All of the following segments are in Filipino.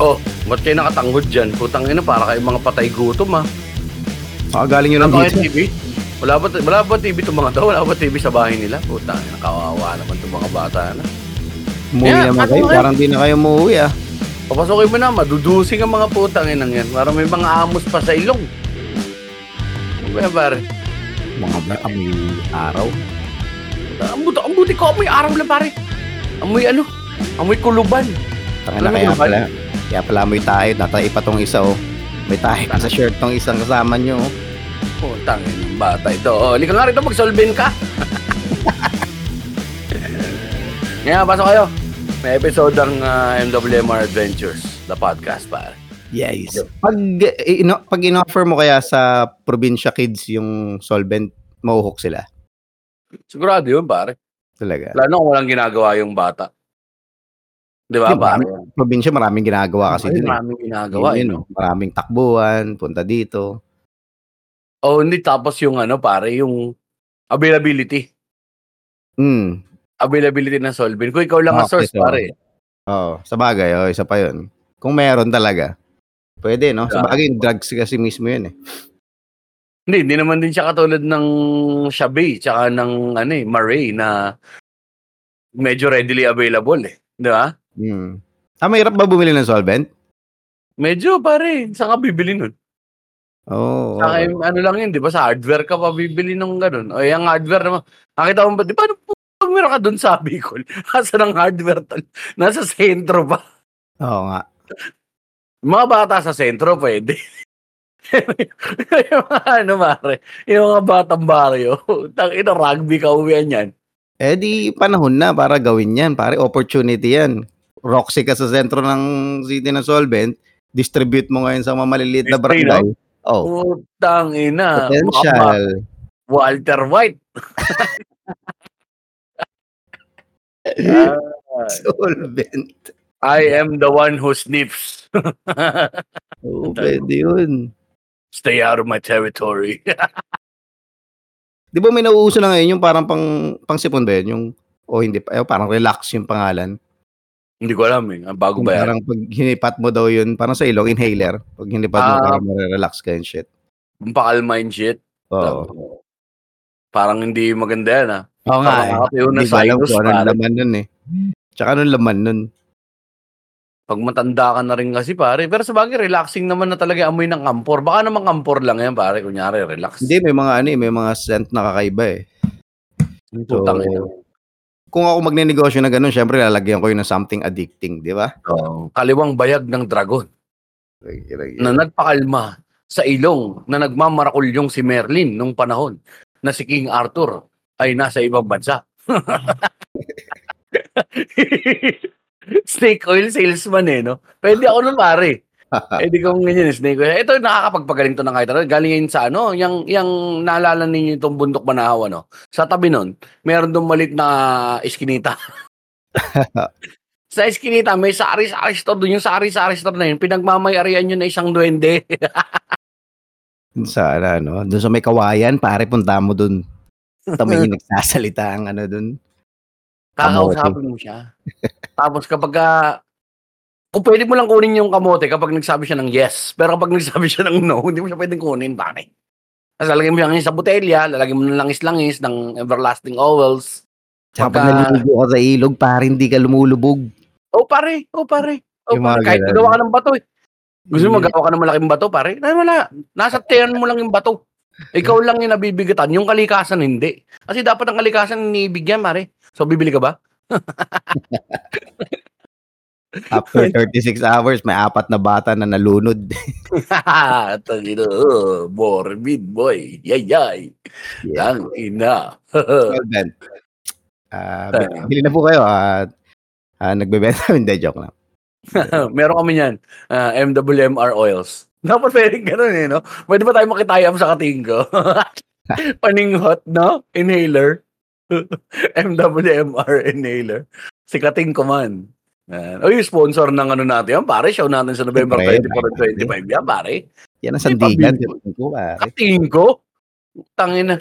Oh, ba't kayo nakatanghod dyan? Putang ina, para kayo mga patay gutom ah. Makagaling nyo lang Wala ba dito. TV? Wala ba, wala ba TV itong mga to? Wala ba TV sa bahay nila? Putang ina, kawawa naman itong mga bata na. Umuwi Yeah, naman ano kayo. Parang di na kayo umuwi ah. Papasukin mo na, madudusing ang mga putang inang yan. Para may mga amos pa sa ilong. Ano ba yan, pare? Mga ba kami araw. Ang buti, ang buti ko, amoy araw lang pare. Amoy ano? Amoy kuluban. Tanga na kaya pala. Kaya pala may tayo. Natay pa tong isa oh. May tayo pa sa shirt tong isang kasama nyo. oh. Putang ina, ng bata ito. Oh, halika nga rito, magsolvent ka. Ngayon, pasok kayo. May episode ng ah, MWMR Adventures, the podcast, pare. Yes. Pag, eh, ino, pag in-offer mo kaya sa probinsya kids yung solvent, mauhok sila. Sigurado yun, pare. Talaga. Lalo kung walang ginagawa yung bata. Di ba, ba, pare? Probinsya maraming ginagawa kasi Ay, eh. maraming ginagawa. Yun, eh, yun, oh. Maraming takbuhan, punta dito. Oh, hindi. Tapos yung ano, pare, yung availability. Hmm. Availability ng solvent. Kung ikaw lang ang Okay, source, so- pare. Oo, sa bagay, oh, isa pa yun. Kung meron talaga, pwede, no? Sa bagay, drugs kasi mismo yun eh. Hindi, hindi naman din siya katulad ng Shabi, tsaka ng ano eh, Maray na medyo readily available eh. Di ba? Hmm. Ah, mahirap ba bumili ng solvent? Medyo pare, saan ka bibili nun? Oo. Sa akin, ano lang yun, di ba? Sa hardware ka pa bibili ng ganun. O yung hardware naman, nakita ba, di ba, ano po, meron ka dun sa Bicol, asa ng hardware tol? Nasa sentro ba? Oo nga. Mga bata sa sentro, pwede. yung mga ano, mare, yung mga batang baryo, tangina rugby ka uwian yan. Eh di panahon na para gawin yan. Pare, opportunity yan. Roxy ka sa sentro ng city ng solvent, distribute mo ngayon sa mga maliliit na barangay. Oh, Putang ina. Potential. Walter White. Ah, Solvent. I am the one who sniffs. Oo, pwede yun. Stay out of my territory. Di ba may nauuso na ngayon yung parang pang, pang sipon ba yun? Yung, o hindi pa, eh, parang relax yung pangalan. Hindi ko alam eh. Ang bago ba yan? parang pag hinipat mo daw yun, parang sa ilong, inhaler. Pag hinipat mo, Ah. parang marirelax ka yung shit. Ang pakalma yung shit. Oo. Parang hindi maganda yan ah. Oo nga eh. Nakakatayo na Hindi ko alam sinus, kung anong pare. laman nun eh. Tsaka anong laman nun. Pag matanda ka na rin kasi pare. Pero sa bagay, relaxing naman na talaga amoy ng kampor. Baka naman kampor lang yan pare. Kunyari, relax. Hindi, may mga ano eh, may mga scent na kakaiba eh. So, Putang ina. Kung ako magnenegosyo na ganun, syempre lalagyan ko yun ng something addicting, di ba? Oo. Kaliwang bayag ng dragon na nagpakalma sa ilong na nagmamarakulyong si Merlin nung panahon na si King Arthur ay nasa ibang bansa. Snake oil salesman eh, no? Pwede ako nun, pare. Eh, di kong ganyan, snake oil. Ito, nakakapagpagaling to ng kahit ano. Galing yun sa ano, yung, yung naalala ninyo itong bundok manahaw, ano? Sa tabi nun, meron doon malit na iskinita. sa iskinita, may sari-sari store doon. Yung sari-sari store na yun, pinagmamayarian yun na isang duwende. sa ano, doon sa may kawayan, pare, punta mo doon. Kami yung nagsasalita ang ano doon. Kakausapin mo siya. Tapos kapag ah, kung pwede mo lang kunin yung kamote kapag nagsabi siya ng yes. Pero kapag nagsabi siya ng no, hindi mo siya pwedeng kunin, pare. Tapos lalagyan mo siya sa botelya, lalagyan mo ng langis-langis ng everlasting ovals. Tsaka naliligo ka sa ilog, pare, hindi ka lumulubog. Oh, pare. Oh, pare. Oh, Yung pare. Kahit gawa ka ng bato eh. Gusto mo Mm. magawa ka ng malaking bato, pare? Na wala. Nasa tiyan mo lang yung bato. Ikaw lang yung nabibigatan. Yung kalikasan, hindi. Kasi dapat ang kalikasan inibigyan, pare. So, bibili ka ba? After 36 hours, may apat na bata na nalunod. Tangino, oh, morbid boy. Yay, yay. yeah. Tang ina. Solvent. Ah, bi- bili na po kayo at ah, nagbebenta. Hindi, joke lang. Meron kami yan. ah, MWMR oils. Dapat pwedeng ganun eh, no? Pwede ba tayo makitayam sa kating ko? Paninghot, no? Inhaler. MWMR inhaler. Si kating ko man. Yan. O yung sponsor ng ano natin yan, pare. Show natin sa November Siyempre, 24 and 25 yan, pare. Yan ang sandigan. pabili. tingin ko, pare. Kating ko? Tangina.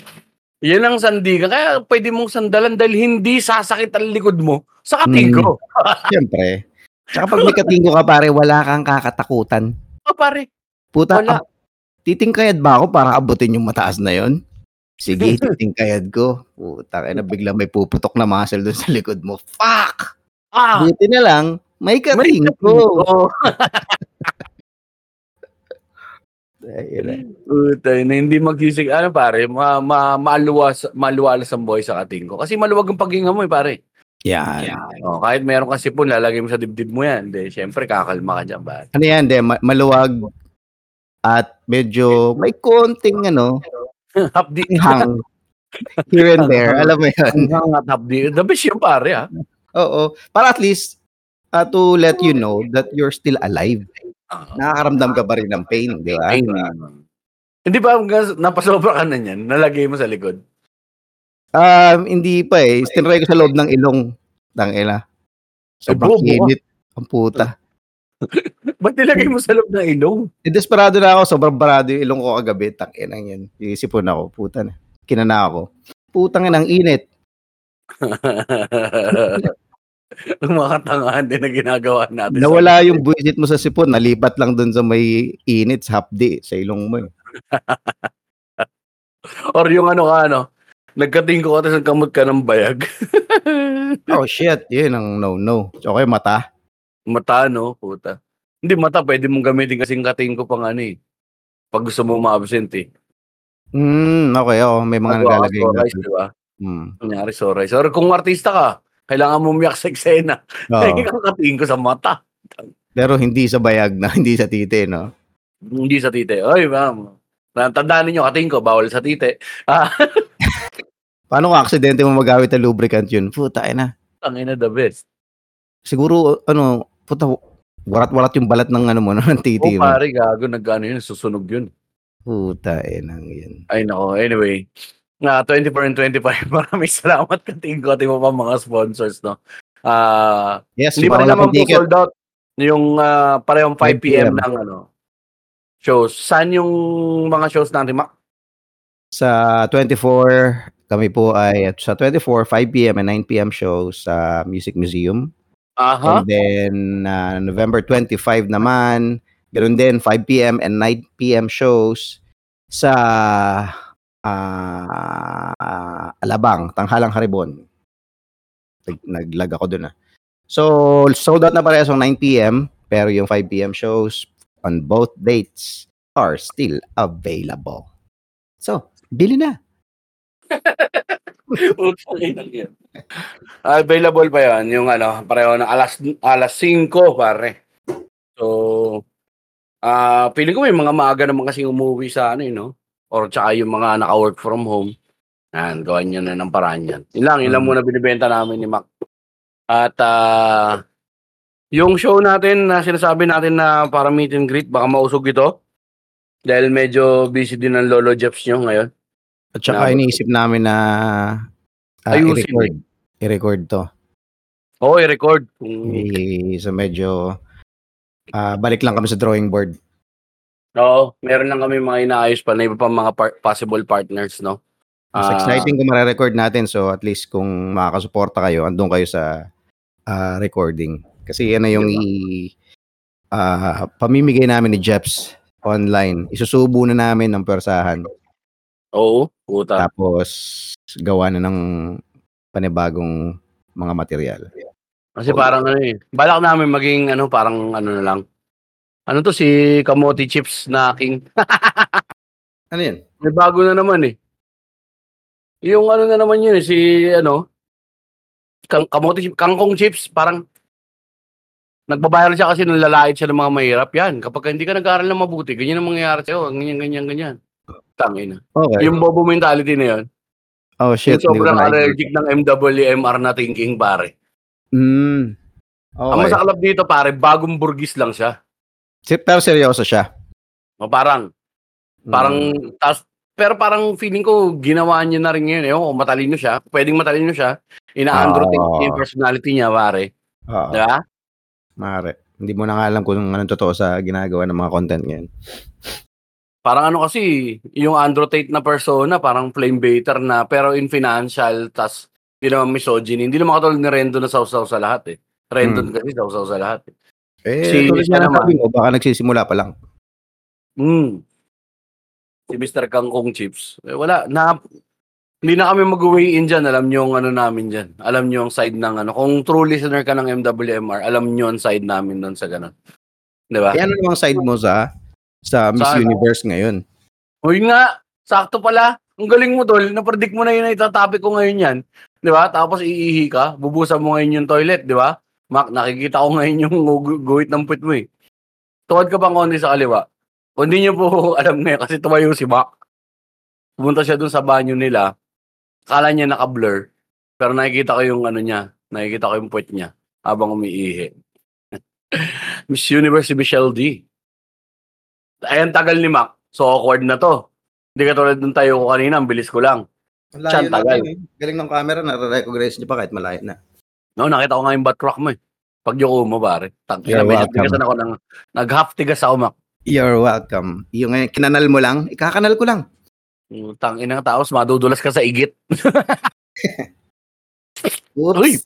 Yan ang sandigan. Kaya pwede mong sandalan dahil hindi sasakit ang likod mo Sa katingko. Siyempre. Tsaka pag may katingko ka pare, wala kang kakatakutan. Oh, pare. Puta, Wala. ab- titingkayad ba ako para abutin yung mataas na yon? Sige, titingkayad ko. Puta, kaya na bigla may puputok na muscle doon sa likod mo. Fuck! Ah! Buti na lang, may May katingko. katingko. Ayun na. Hindi magsisig. Ano pare, ma, ma, maluwas, maluwalas ang boy sa katingko. Kasi maluwag ang paghinga mo eh, pare. Yan. Oh, kahit meron ka sipon, lalagay mo sa dibdib mo yan. De, syempre, kakalma ka dyan, pare. Ano yan, de, ma- maluwag at medyo may konting ano, Hapdi. hang here and there. Alam mo yun? Hang at hapdi. The best yun, pare, ah. Oo. Para at least uh, to let you know that you're still alive. Nakakaramdam ka pa rin ng pain, di ba? Hindi ba napasobra ka na niyan? Nalagay mo sa likod? Um, hindi pa eh. Tinry ko sa loob ng ilong. Tang ina. Sobrang init. Ang puta. Ba't nilagay mo sa loob ng ilong? Eh, desperado na ako. Sobrang barado yung ilong ko kagabi. Tang ina yan. Iisipon ako. Puta na. Kinana ako. Putang ina, ang init. Ang mga katangahan din na ginagawa natin. Nawala yung buwisit mo sa sipon. Nalipat lang dun sa may init sa hapdi. Sa ilong mo eh. Or yung ano ka, ano, nagkatingko ka tapos kamot ka ng bayag. Oh shit. Yun ang no-no. Okay, mata. mata, no? Puta. Hindi mata, pwede mong gamitin kasing katingko pang ano eh. Pag gusto mo ma-absent eh. Hmm, okay. Oh, may mga Magawa ka nagalagay so na. rice, di ba? Hmm. Kunyari, so rice. Or kung artista ka, kailangan mo umiyak sa eksena. Oo. Kaya kang katingko sa mata. Pero hindi sa bayag na, hindi sa titi, no? Hindi sa tite. Oy, ma'am. Tandaan ninyo, katingko, bawal sa tite. Ah, Paano kung aksidente mo magamit ng lubricant yun? Puta, na. ang ina the best. Siguro, ano, puta, warat-warat yung balat ng ano mo, no, ng Oh, titi mo. pare, gago, nag-ano yun, susunog yun. Puta, ina, yun. Ay, nako. Anyway, nga 24 and 25, maraming salamat katingko at mo pa mga sponsors, no? Ah, Yes, hindi pa rin naman po sold out yung ah, parehong 5 5 p.m. Ng ano, shows. Saan yung mga shows natin, Mac? Sa 24, kami po ay, sa 24, 5 p.m. and 9 p.m. shows sa Music Museum. Aha. And then, uh, November 25 naman, ganoon din, 5 p.m. and 9 p.m. shows sa ah, Alabang, Tanghalang Haribon. Nag- Naglag ako dun ah. So, sold out na parehas ang 9 p.m. Pero yung 5 p.m. shows on both dates are still available. So, bili na. Ah, available pa yan, yung ano, pareho na alas, alas 5, pare. So, ah feeling ko may mga maaga naman kasi umuwi sa ano, eh, no? Or tsaka yung mga naka-work from home. Yan, gawan nyo na ng paraan yan. Yun lang, yun lang Mm. muna binibenta namin ni Mac. At ah yung show natin na sinasabi natin na para meet and greet, baka mausog ito. Dahil medyo busy din ang Lolo Jeps nyo ngayon. At saka Nabot. iniisip namin na ah, Ayusin i-record. I-record to. Oo, i-record. Kung Eh, so medyo ah, balik lang kami sa drawing board. Oo, meron lang kami mga inaayos pa na iba pang mga par- possible partners, no? Mas Ah, exciting kung mare-record natin. So at least kung makakasuporta kayo, andun kayo sa ah, recording. Kasi yan na yung Diba? i- ah, pamimigay namin ni Jeps online. Isusubo na namin ng persahan. Oo, puta. Tapos gawa na ng panibagong mga material. Kasi parang ano eh, balak namin maging ano, parang ano na lang. Ano to si Kamote Chips na king. Ano yan? May bago na naman eh. Yung ano na naman yun eh, si ano, Kang, Kamote Chips, Kangkong Chips, parang nagbabayar siya kasi nalalait siya ng mga mahirap. Yan, kapag hindi ka nag-aaral na mabuti, ganyan ang mangyayari sa'yo. Ganyan, ganyan, ganyan. Tangina. Okay. Yung bobo mentality na yun. oh shit. yung sobrang na- allergic ng MWMR na thinking, pare. Mm. Ang Okay. masaklap dito, pare, bagong burgis lang siya. Pero seryoso siya. O parang, Mm. parang, tas, pero parang feeling ko, ginawa niya na rin ngayon. Eh, oh, matalino siya. Pwedeng matalino siya. Ina-androthink Ah. niya yung personality niya, pare. Oo. Di ba? Mare. Hindi mo na nga alam kung anong totoo sa ginagawa ng mga content ngayon. Parang ano kasi, yung androtate na persona, parang flame baiter na, pero in financial, tas Hindi naman misogyny. Hindi naman katulad ni Rendon na sausaw sa lahat eh. Rendon Hmm. kasi sausaw sa lahat eh. Eh, Si siya naman. sabi mo, baka nagsisimula pa lang. Hmm. Si Mr. Kangkong Chips. Eh, wala. Na, hindi na kami mag-weigh in dyan. Alam nyo yung ano namin dyan. Alam nyo yung side ng ano. Kung true listener ka ng MWMR, alam nyo yung side namin doon sa ganun. Di ba? Eh, ano namang side mo sa sa Miss Sa ano? Universe ngayon? Uy nga, sakto pala. Ang galing mo, tol. Napredict mo na yun na itatopic ko ngayon yan. Di ba? Tapos iihi ka. Bubusan mo ngayon yung toilet, di ba? Mac, nakikita ko ngayon yung gu- guhit ng puwit mo eh. Tuwad ka bang konti sa kaliwa? Kung hindi nyo po alam ngayon kasi tumayo si Mac. Pumunta siya dun sa banyo nila. Kala niya naka-blur. Pero nakikita ko yung ano niya. Nakikita ko yung puwit niya habang umiihi. Miss Universe si Michelle D. Ayan tagal ni Mac. So awkward na to. Hindi ka tulad nung tayo ko kanina, ang bilis ko lang. Layo tagal. lang, eh. Galing ng camera, nare-recognize niyo pa kahit malayo na. No, nakita ko nga yung butt crack mo eh. Pag yuko mo, pare. Tang, You're medyo welcome. tigasan ako ng, nag-half tigas ako, Mac. You're welcome. Yung eh, kinanal mo lang, ikakanal ko lang. Yung Tang inang taos, madudulas ka sa igit. Oops. Uy!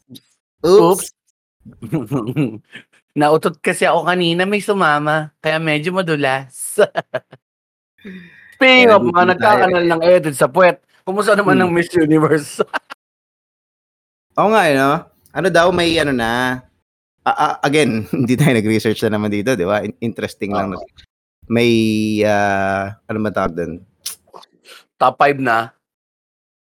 Oops. Nautot kasi ako kanina, may sumama. Kaya medyo madulas. Speaking of mga nagkakanal ng edit sa puwet, kumusta naman Hmm. ng Miss Universe? Oo nga, eh, no? Ano daw, may ano na, ah, again, hindi tayo nag-research na naman dito, di ba? In- Interesting lang. Oo. May, ah, ano ba tawag doon? Top 5 na.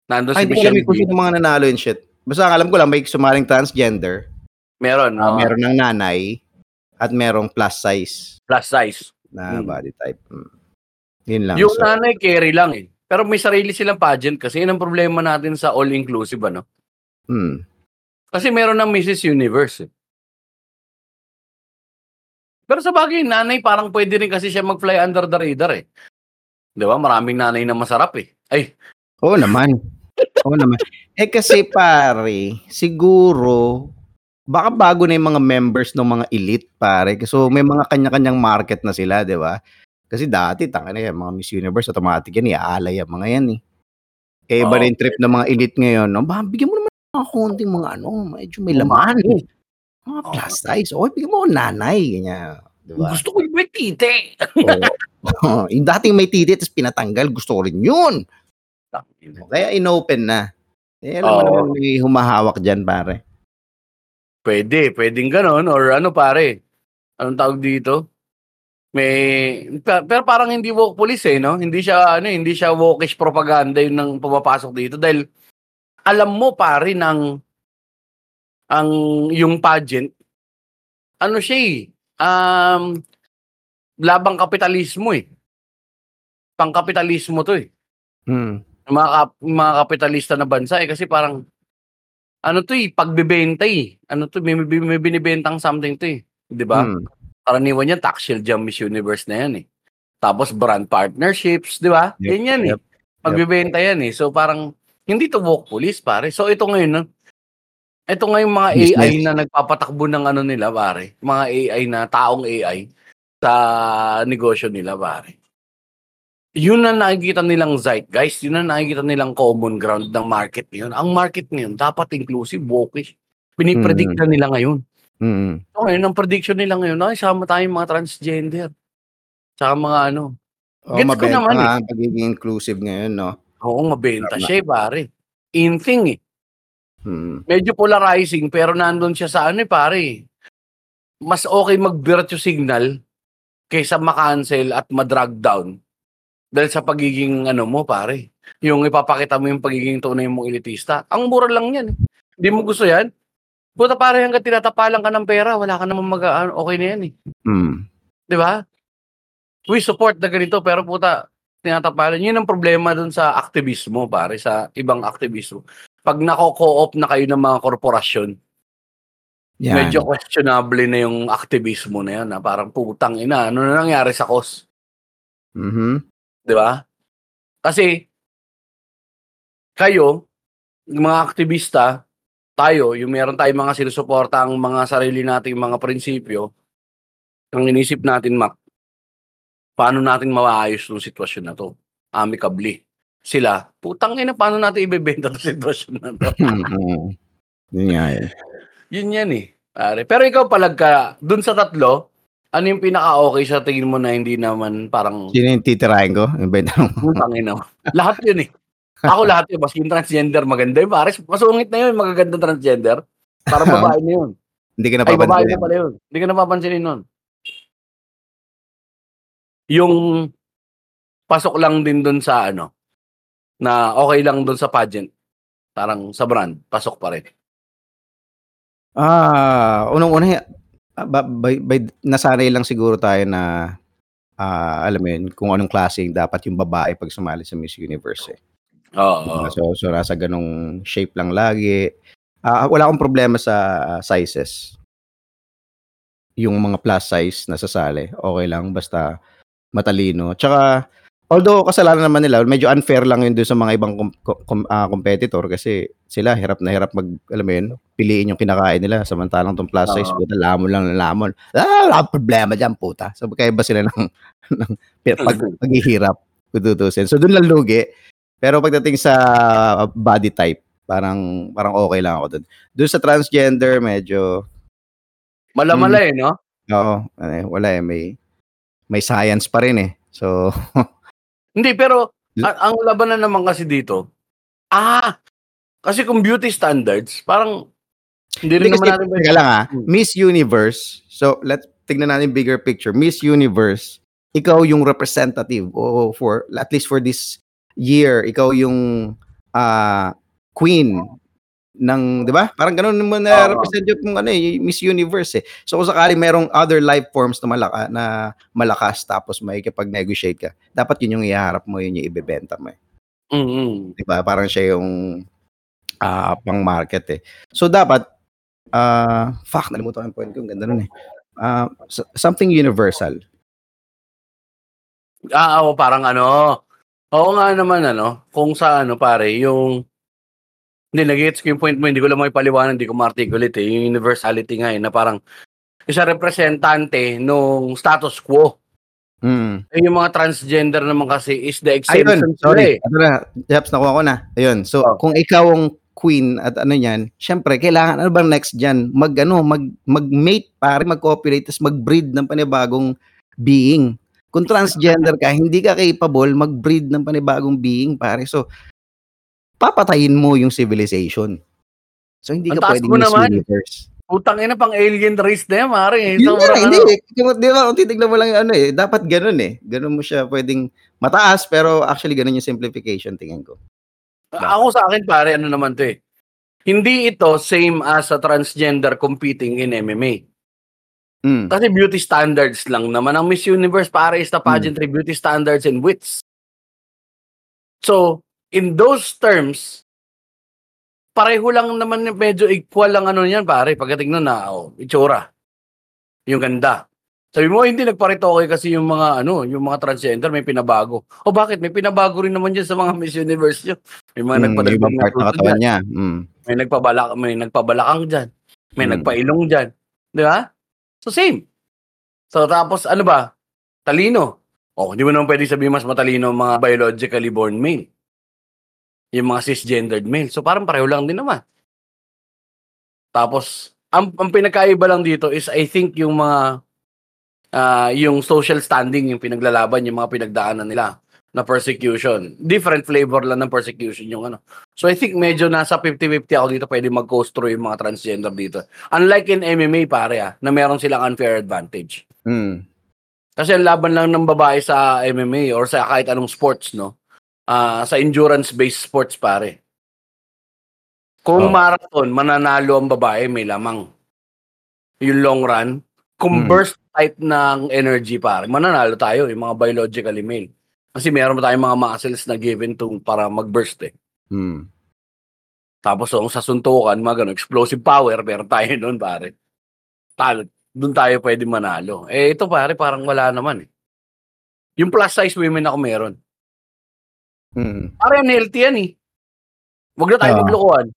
Nandun Ay, si hindi ko Michelle kung D. sino mga nanalo and shit. Basta ang alam ko lang, may sumaling transgender, Meron, ah, oo. meron ng nanay, at merong plus size plus size. na Hmm. body type. Mm. Yun lang. Yung So, nanay, carry lang eh. Pero may sarili silang pageant kasi yun ang problema natin sa all-inclusive, ano? hmm. Kasi meron ng Mrs. Universe eh. Pero sa bagay, nanay parang pwede rin kasi siya mag-fly under the radar eh. Di ba? Maraming nanay na masarap eh. Ay, Oo naman. Oo naman. Eh kasi pare, siguro, baka bago na yung mga members ng mga elite pare. So may mga kanya-kanyang market na sila, di ba? Kasi dati, tanga na yan, mga Miss Universe, automatic yan, iaalay ang mga yan eh. Eh, iba Oo. na yung trip ng mga elite ngayon. No? Baka bigyan mo mga konting mga ano, medyo may laman. Oo. Mga plus size. O, bigyan mo ako nanay. Ganyan. Di ba? gusto ko yung may tite. Oo. yung dating may titi, tapos pinatanggal, gusto ko rin yun. Kaya inopen na. Eh, alam mo Oo. naman may humahawak dyan, pare. Pwede, pwedeng ganon. Or ano pare, anong tawag dito? May, pero parang hindi woke police eh, no? Hindi siya, ano, hindi siya wokish propaganda yung nang pumapasok dito. Dahil, alam mo pare ng, ang, yung pageant, ano siya eh, um, labang kapitalismo eh. Pangkapitalismo to eh. Hmm. Mga, kap- mga kapitalista na bansa eh. Kasi parang, ano to eh, pagbebenta eh. Ano to, may, may, may binibentang something to eh. Di ba? Hmm. Karaniwan yan, tax shield yung Miss Universe na yan eh. Tapos brand partnerships, di ba? Yep, yan yan yep, eh. Pagbebenta yan eh. So parang, hindi to woke police pare. So ito ngayon, no? ito ngayon mga Business. AI na nagpapatakbo ng ano nila pare. Mga AI na taong AI sa negosyo nila pare. Yun na nakikita nilang zeitgeist, yun na nakikita nilang common ground ng market ngayon. Ang market ngayon dapat inclusive, wokish. Pinipredict na nila ngayon. Hmm. So, ngayon, ang prediction nila ngayon, ay, sama tayong mga transgender. Tsaka mga ano. O, Gets ko naman nga ang pagiging inclusive ngayon, no? Oo, mabenta Tama. siya eh, pare. In thing eh. Hmm. Medyo polarizing, pero nandun siya sa ano eh, pare. Mas okay mag-virtue signal kaysa makancel at madrag down. Dahil sa pagiging ano mo, pare. Yung ipapakita mo yung pagiging tunay mong elitista. Ang mura lang yan. Hindi mo gusto yan? Puta pare, hanggang tinatapalan ka ng pera, wala ka namang mag ano, okay na yan eh. Hmm. Di ba? We support na ganito, pero puta, tinatapalan. Yun ang problema dun sa aktivismo, pare, sa ibang aktivismo. Pag nako-co-op na kayo ng mga korporasyon, Yan. medyo questionable na yung aktivismo na yun. Na parang putang ina, ano na nangyari sa cause? Mhm. Di ba? Kasi, kayo, mga aktivista, tayo, yung meron tayong mga sinusuporta ang mga sarili nating mga prinsipyo, ang inisip natin, Mac, paano natin maayos yung sitwasyon na to? Amicably. sila, putang ina, paano natin ibebenta 'tong sitwasyon na 'to? Mm. Yun nga eh. Yun yan eh, pare. Pero ikaw palagka, dun sa tatlo, ano yung pinaka-okey sa tingin mo na hindi naman parang Sino yung titirahin ko? Yung benta mo? putang ina. Lahat yun eh. Ako lahat yun, maski yung transgender maganda yun, pare. Masungit na yun, magagandang transgender. Parang babae na yun. Hindi ka Ay, babae napapansin. na pala yun. Hindi ka napapansinin nun. Yung pasok lang din dun sa ano, na okay lang dun sa pageant. Parang sa brand, pasok pa rin. Ah, unang-una ah, ba by by nasanay lang siguro tayo na, ah, alam mo yun, kung anong klase dapat yung babae 'pag sumali sa Miss Universe, eh. Oo. Diba? So so nasa ganong shape lang lagi. Ah, wala akong problema sa sizes. Yung mga plus size na sasali, okey lang basta matalino. Tsaka although kasalanan naman nila, medyo unfair lang yun dun sa mga ibang com com ah, competitor kasi sila hirap na hirap mag alam mo yun, piliin yung kinakain nila samantalang 'tong plus size puta lamon lang ng lamon. Ah, wala problema diyan puta. So magkaiba sila ng ng pag paghihirap kung tutuusin. So dun lang lugi. Pero pagdating sa body type, parang parang okey lang ako dun. Dun sa transgender medyo Mala-mala eh, no? oo, eh, wala eh, may may science pa rin eh. So Hindi, pero a ang labanan naman kasi dito ah, kasi kung beauty standards, parang hindi rin Hindi naman natin teka lang, ah, Hmm. Miss Universe, so let's tignan natin bigger picture. Miss Universe, ikaw yung representative o for at least for this year, ikaw yung, ah, queen ng 'di ba? Parang gano'n mo Oo. na-represent yung ano, eh, Miss Universe, eh. So kung sakaling merong other life forms na malaka na malakas tapos makikipag-negotiate ka, dapat yun yung ihaharap mo, yun yung ibebenta mo, eh. Mm. 'Di ba? Parang siya yung, ah, pang-market, eh. So dapat, ah, fuck nalimutan ko yung point ko, ang ganda nun, eh. So something universal. Ah, oo, parang ano, oo nga naman ano, kung sa ano pare, yung hindi na-gets ko yung point mo, hindi ko lang maipaliwanag, hindi ko ma-articulate, eh, yung universality nga, eh, na parang isa representante nung status quo. Mm. Eh, yung mga transgender naman kasi is the Ayun, exemption sila, sorry. eh. Na, Jeps, nakuha ko na. Ayun, so Oh. kung ikaw ang queen at ano niyan, siyempre kailangan ano bang next diyan? Mag ano, mag mag-mate pare, mag-cooperate tapos mag-breed ng panibagong being. Kung transgender ka, hindi ka capable mag-breed ng panibagong being pare. So papatayin mo yung civilization. So hindi ka pwedeng Miss naman. Universe. Putang ina pang alien race na yan, pare. eh. Yun hindi. ano. eh. Kung, di ba, kung titignan mo lang ano eh, dapat ganun eh. Ganun mo siya pwedeng mataas, pero actually ganun yung simplification tingin ko. Ako sa akin pare, ano naman to eh. Hindi ito same as a transgender competing in MMA. Mm. Kasi beauty standards lang naman. Ang Miss Universe pare is the pageantry beauty standards and wits. So, in those terms, pareho lang naman medyo equal lang ano yan pare. Pagdating nun na, oh, itsura. Yung ganda. Sabi mo, hindi nagparitoke kasi yung mga ano, yung mga transgender may pinabago. O bakit? May pinabago rin naman dyan sa mga Miss Universe yun. May mga Mm, nagpadagdag tuto katawan niya. Mm. May nagpabalak, may nagpabalakang dyan. May Mm. nagpailong dyan. Di ba? So, same. So, tapos, ano ba? Talino. O, hindi mo naman pwede sabihin mas matalino ang mga biologically born male. Yung mga cisgendered male. So, parang pareho lang din naman. Tapos, ang, ang pinagkaiba lang dito is I think yung mga ah, yung social standing, yung pinaglalaban, yung mga pinagdaanan nila na persecution. Different flavor lang ng persecution yung ano. So I think medyo nasa 50-50 ako dito pwede mag-coast through yung mga transgender dito. Unlike in MMA pare ah, na meron silang unfair advantage. Mm. Kasi ang laban lang ng babae sa MMA or sa kahit anong sports, no? Ah, sa endurance-based sports, pare. Kung Oh. marathon, mananalo ang babae, may lamang. Yung long run. Kung Hmm. burst type ng energy, pare, mananalo tayo, yung mga biologically male. Kasi meron tayong mga muscles na given to para mag-burst eh. Mm. Tapos kung sa suntukan, mga ganun, explosive power, meron tayo doon, pare. Talo, doon tayo pwede manalo. Eh, ito pare, parang wala naman eh. Yung plus size women ako meron. Mm. Pare, unhealthy yan eh. Huwag na tayo Ah. maglokohan.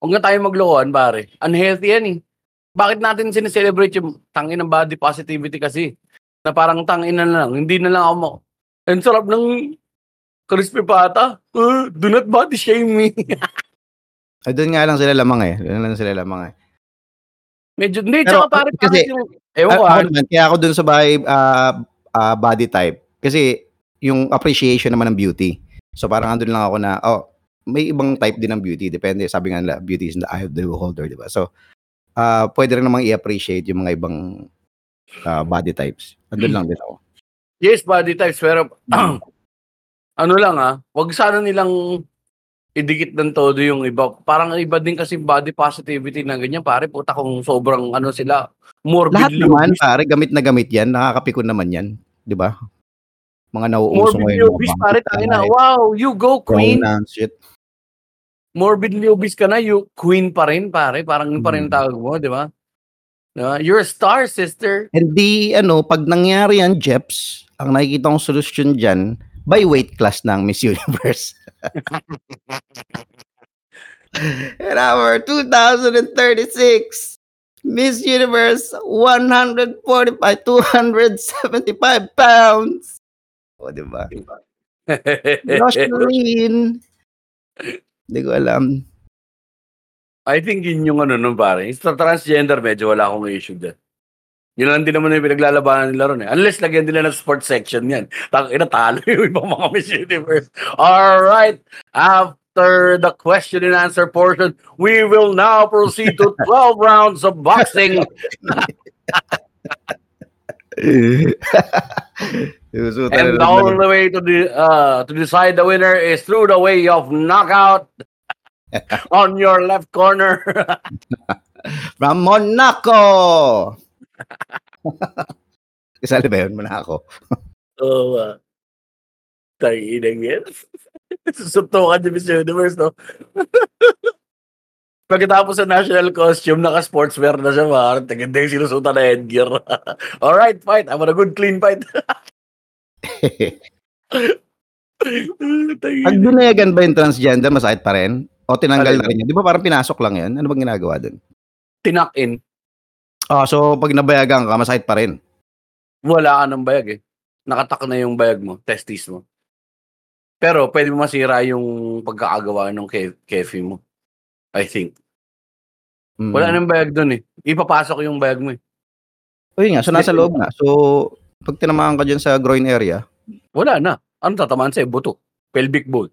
Huwag na tayo maglokohan, pare. Unhealthy yan eh. Bakit natin sineselebrate yung tangin ng body positivity kasi? Na parang tangin na lang. Hindi na lang ako mo. Ang sarap ng Crispy pata? Uh, do not body shame me. Ay, doon nga lang sila lamang eh. Doon lang sila lamang eh. Medyo, hindi, Pero, tsaka pare, kasi, pare yung, ewan ko, ako ah, naman, kaya ako dun sa bahay ah, ah, body type. Kasi yung appreciation naman ng beauty. So parang andun lang ako na, oh, may ibang type din ng beauty. Depende, sabi nga nila, beauty is in the eye of the beholder, di ba? So, ah pwede rin namang i-appreciate yung mga ibang ah, body types. Andun lang din ako. yes, body types, pero, ano lang ah, wag sana nilang idikit ng todo yung iba. Parang iba din kasi body positivity na ganyan, pare, puta kung sobrang ano sila, Lahat morbidly naman, pare, gamit na gamit yan. Nakakapikon naman yan. Di ba? Mga nauuso Morbidly ngayon. obese, pare, tayo na, wow, you go, queen. Shit. morbidly obese ka na, you queen pa rin, pare. Parang yun pa rin Hmm. tawag mo, di ba? Diba? You're a star, sister. And di, ano, pag nangyari yan, Jeps, ang nakikita kong solusyon dyan, by weight class ng Miss Universe. And our 2036 Miss Universe 145, 275 pounds. O, di ba? Roslyn. Hindi ko alam. I think yun yung ano nun, pare. Sa transgender, medyo wala akong issue dyan. Yun lang din naman yung pinaglalabanan nila ron eh. Unless lagyan nila ng sports section yan. Tang ina talo yung ibang mga Miss Universe. Alright. After the question and answer portion, we will now proceed to 12 rounds of boxing. And the only way to de- uh, to decide the winner is through the way of knockout on your left corner. From Monaco! Isali ba yun? Monaco. Oo. Uh, Tanginang yan. Susuntukan ni Miss Universe, no? Pagkatapos sa national costume, naka-sportswear na siya, parang taganda yung sinusutan na headgear. Alright, fight. I want a good, clean fight. Pag binayagan ba yung transgender, masakit pa rin? O tinanggal Alin? na rin yun? Di ba parang pinasok lang yan? Ano bang ginagawa dun? Tinak-in. Ah, so pag nabayagan ka, masakit pa rin. Wala ka ng bayag eh. Nakatak na yung bayag mo, testis mo. Pero pwede mo masira yung pagkakagawa ng ke- kefi mo. I think. Mm. Wala nang bayag dun eh. Ipapasok yung bayag mo eh. O yun nga, so nasa loob na. So, pag tinamaan ka dyan sa groin area, Wala na. Ano tatamaan sa'yo? Buto. Pelvic bone.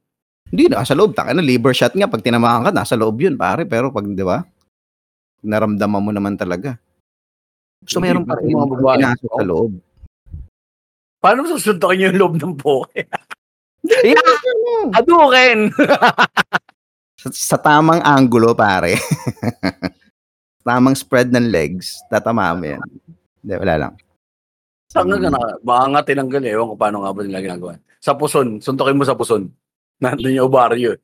hindi na, sa loob. Taka na, liver shot nga. Pag tinamaan ka, nasa loob yun, pare. Pero pag, di ba? Naramdaman mo naman talaga. So, Hindi meron pa rin mga babae? pinasok sa loob. Paano susuntokin yung loob ng poke? yeah! Adukin! Sa, sa tamang angulo, pare. tamang spread ng legs, tatama mo yan. Hindi, wala lang. Saan ka na? Baka nga tinanggal eh. Ewan ko paano nga ba nila ginagawa. Sa puson. Suntokin mo sa puson. Nandun yung ovaryo.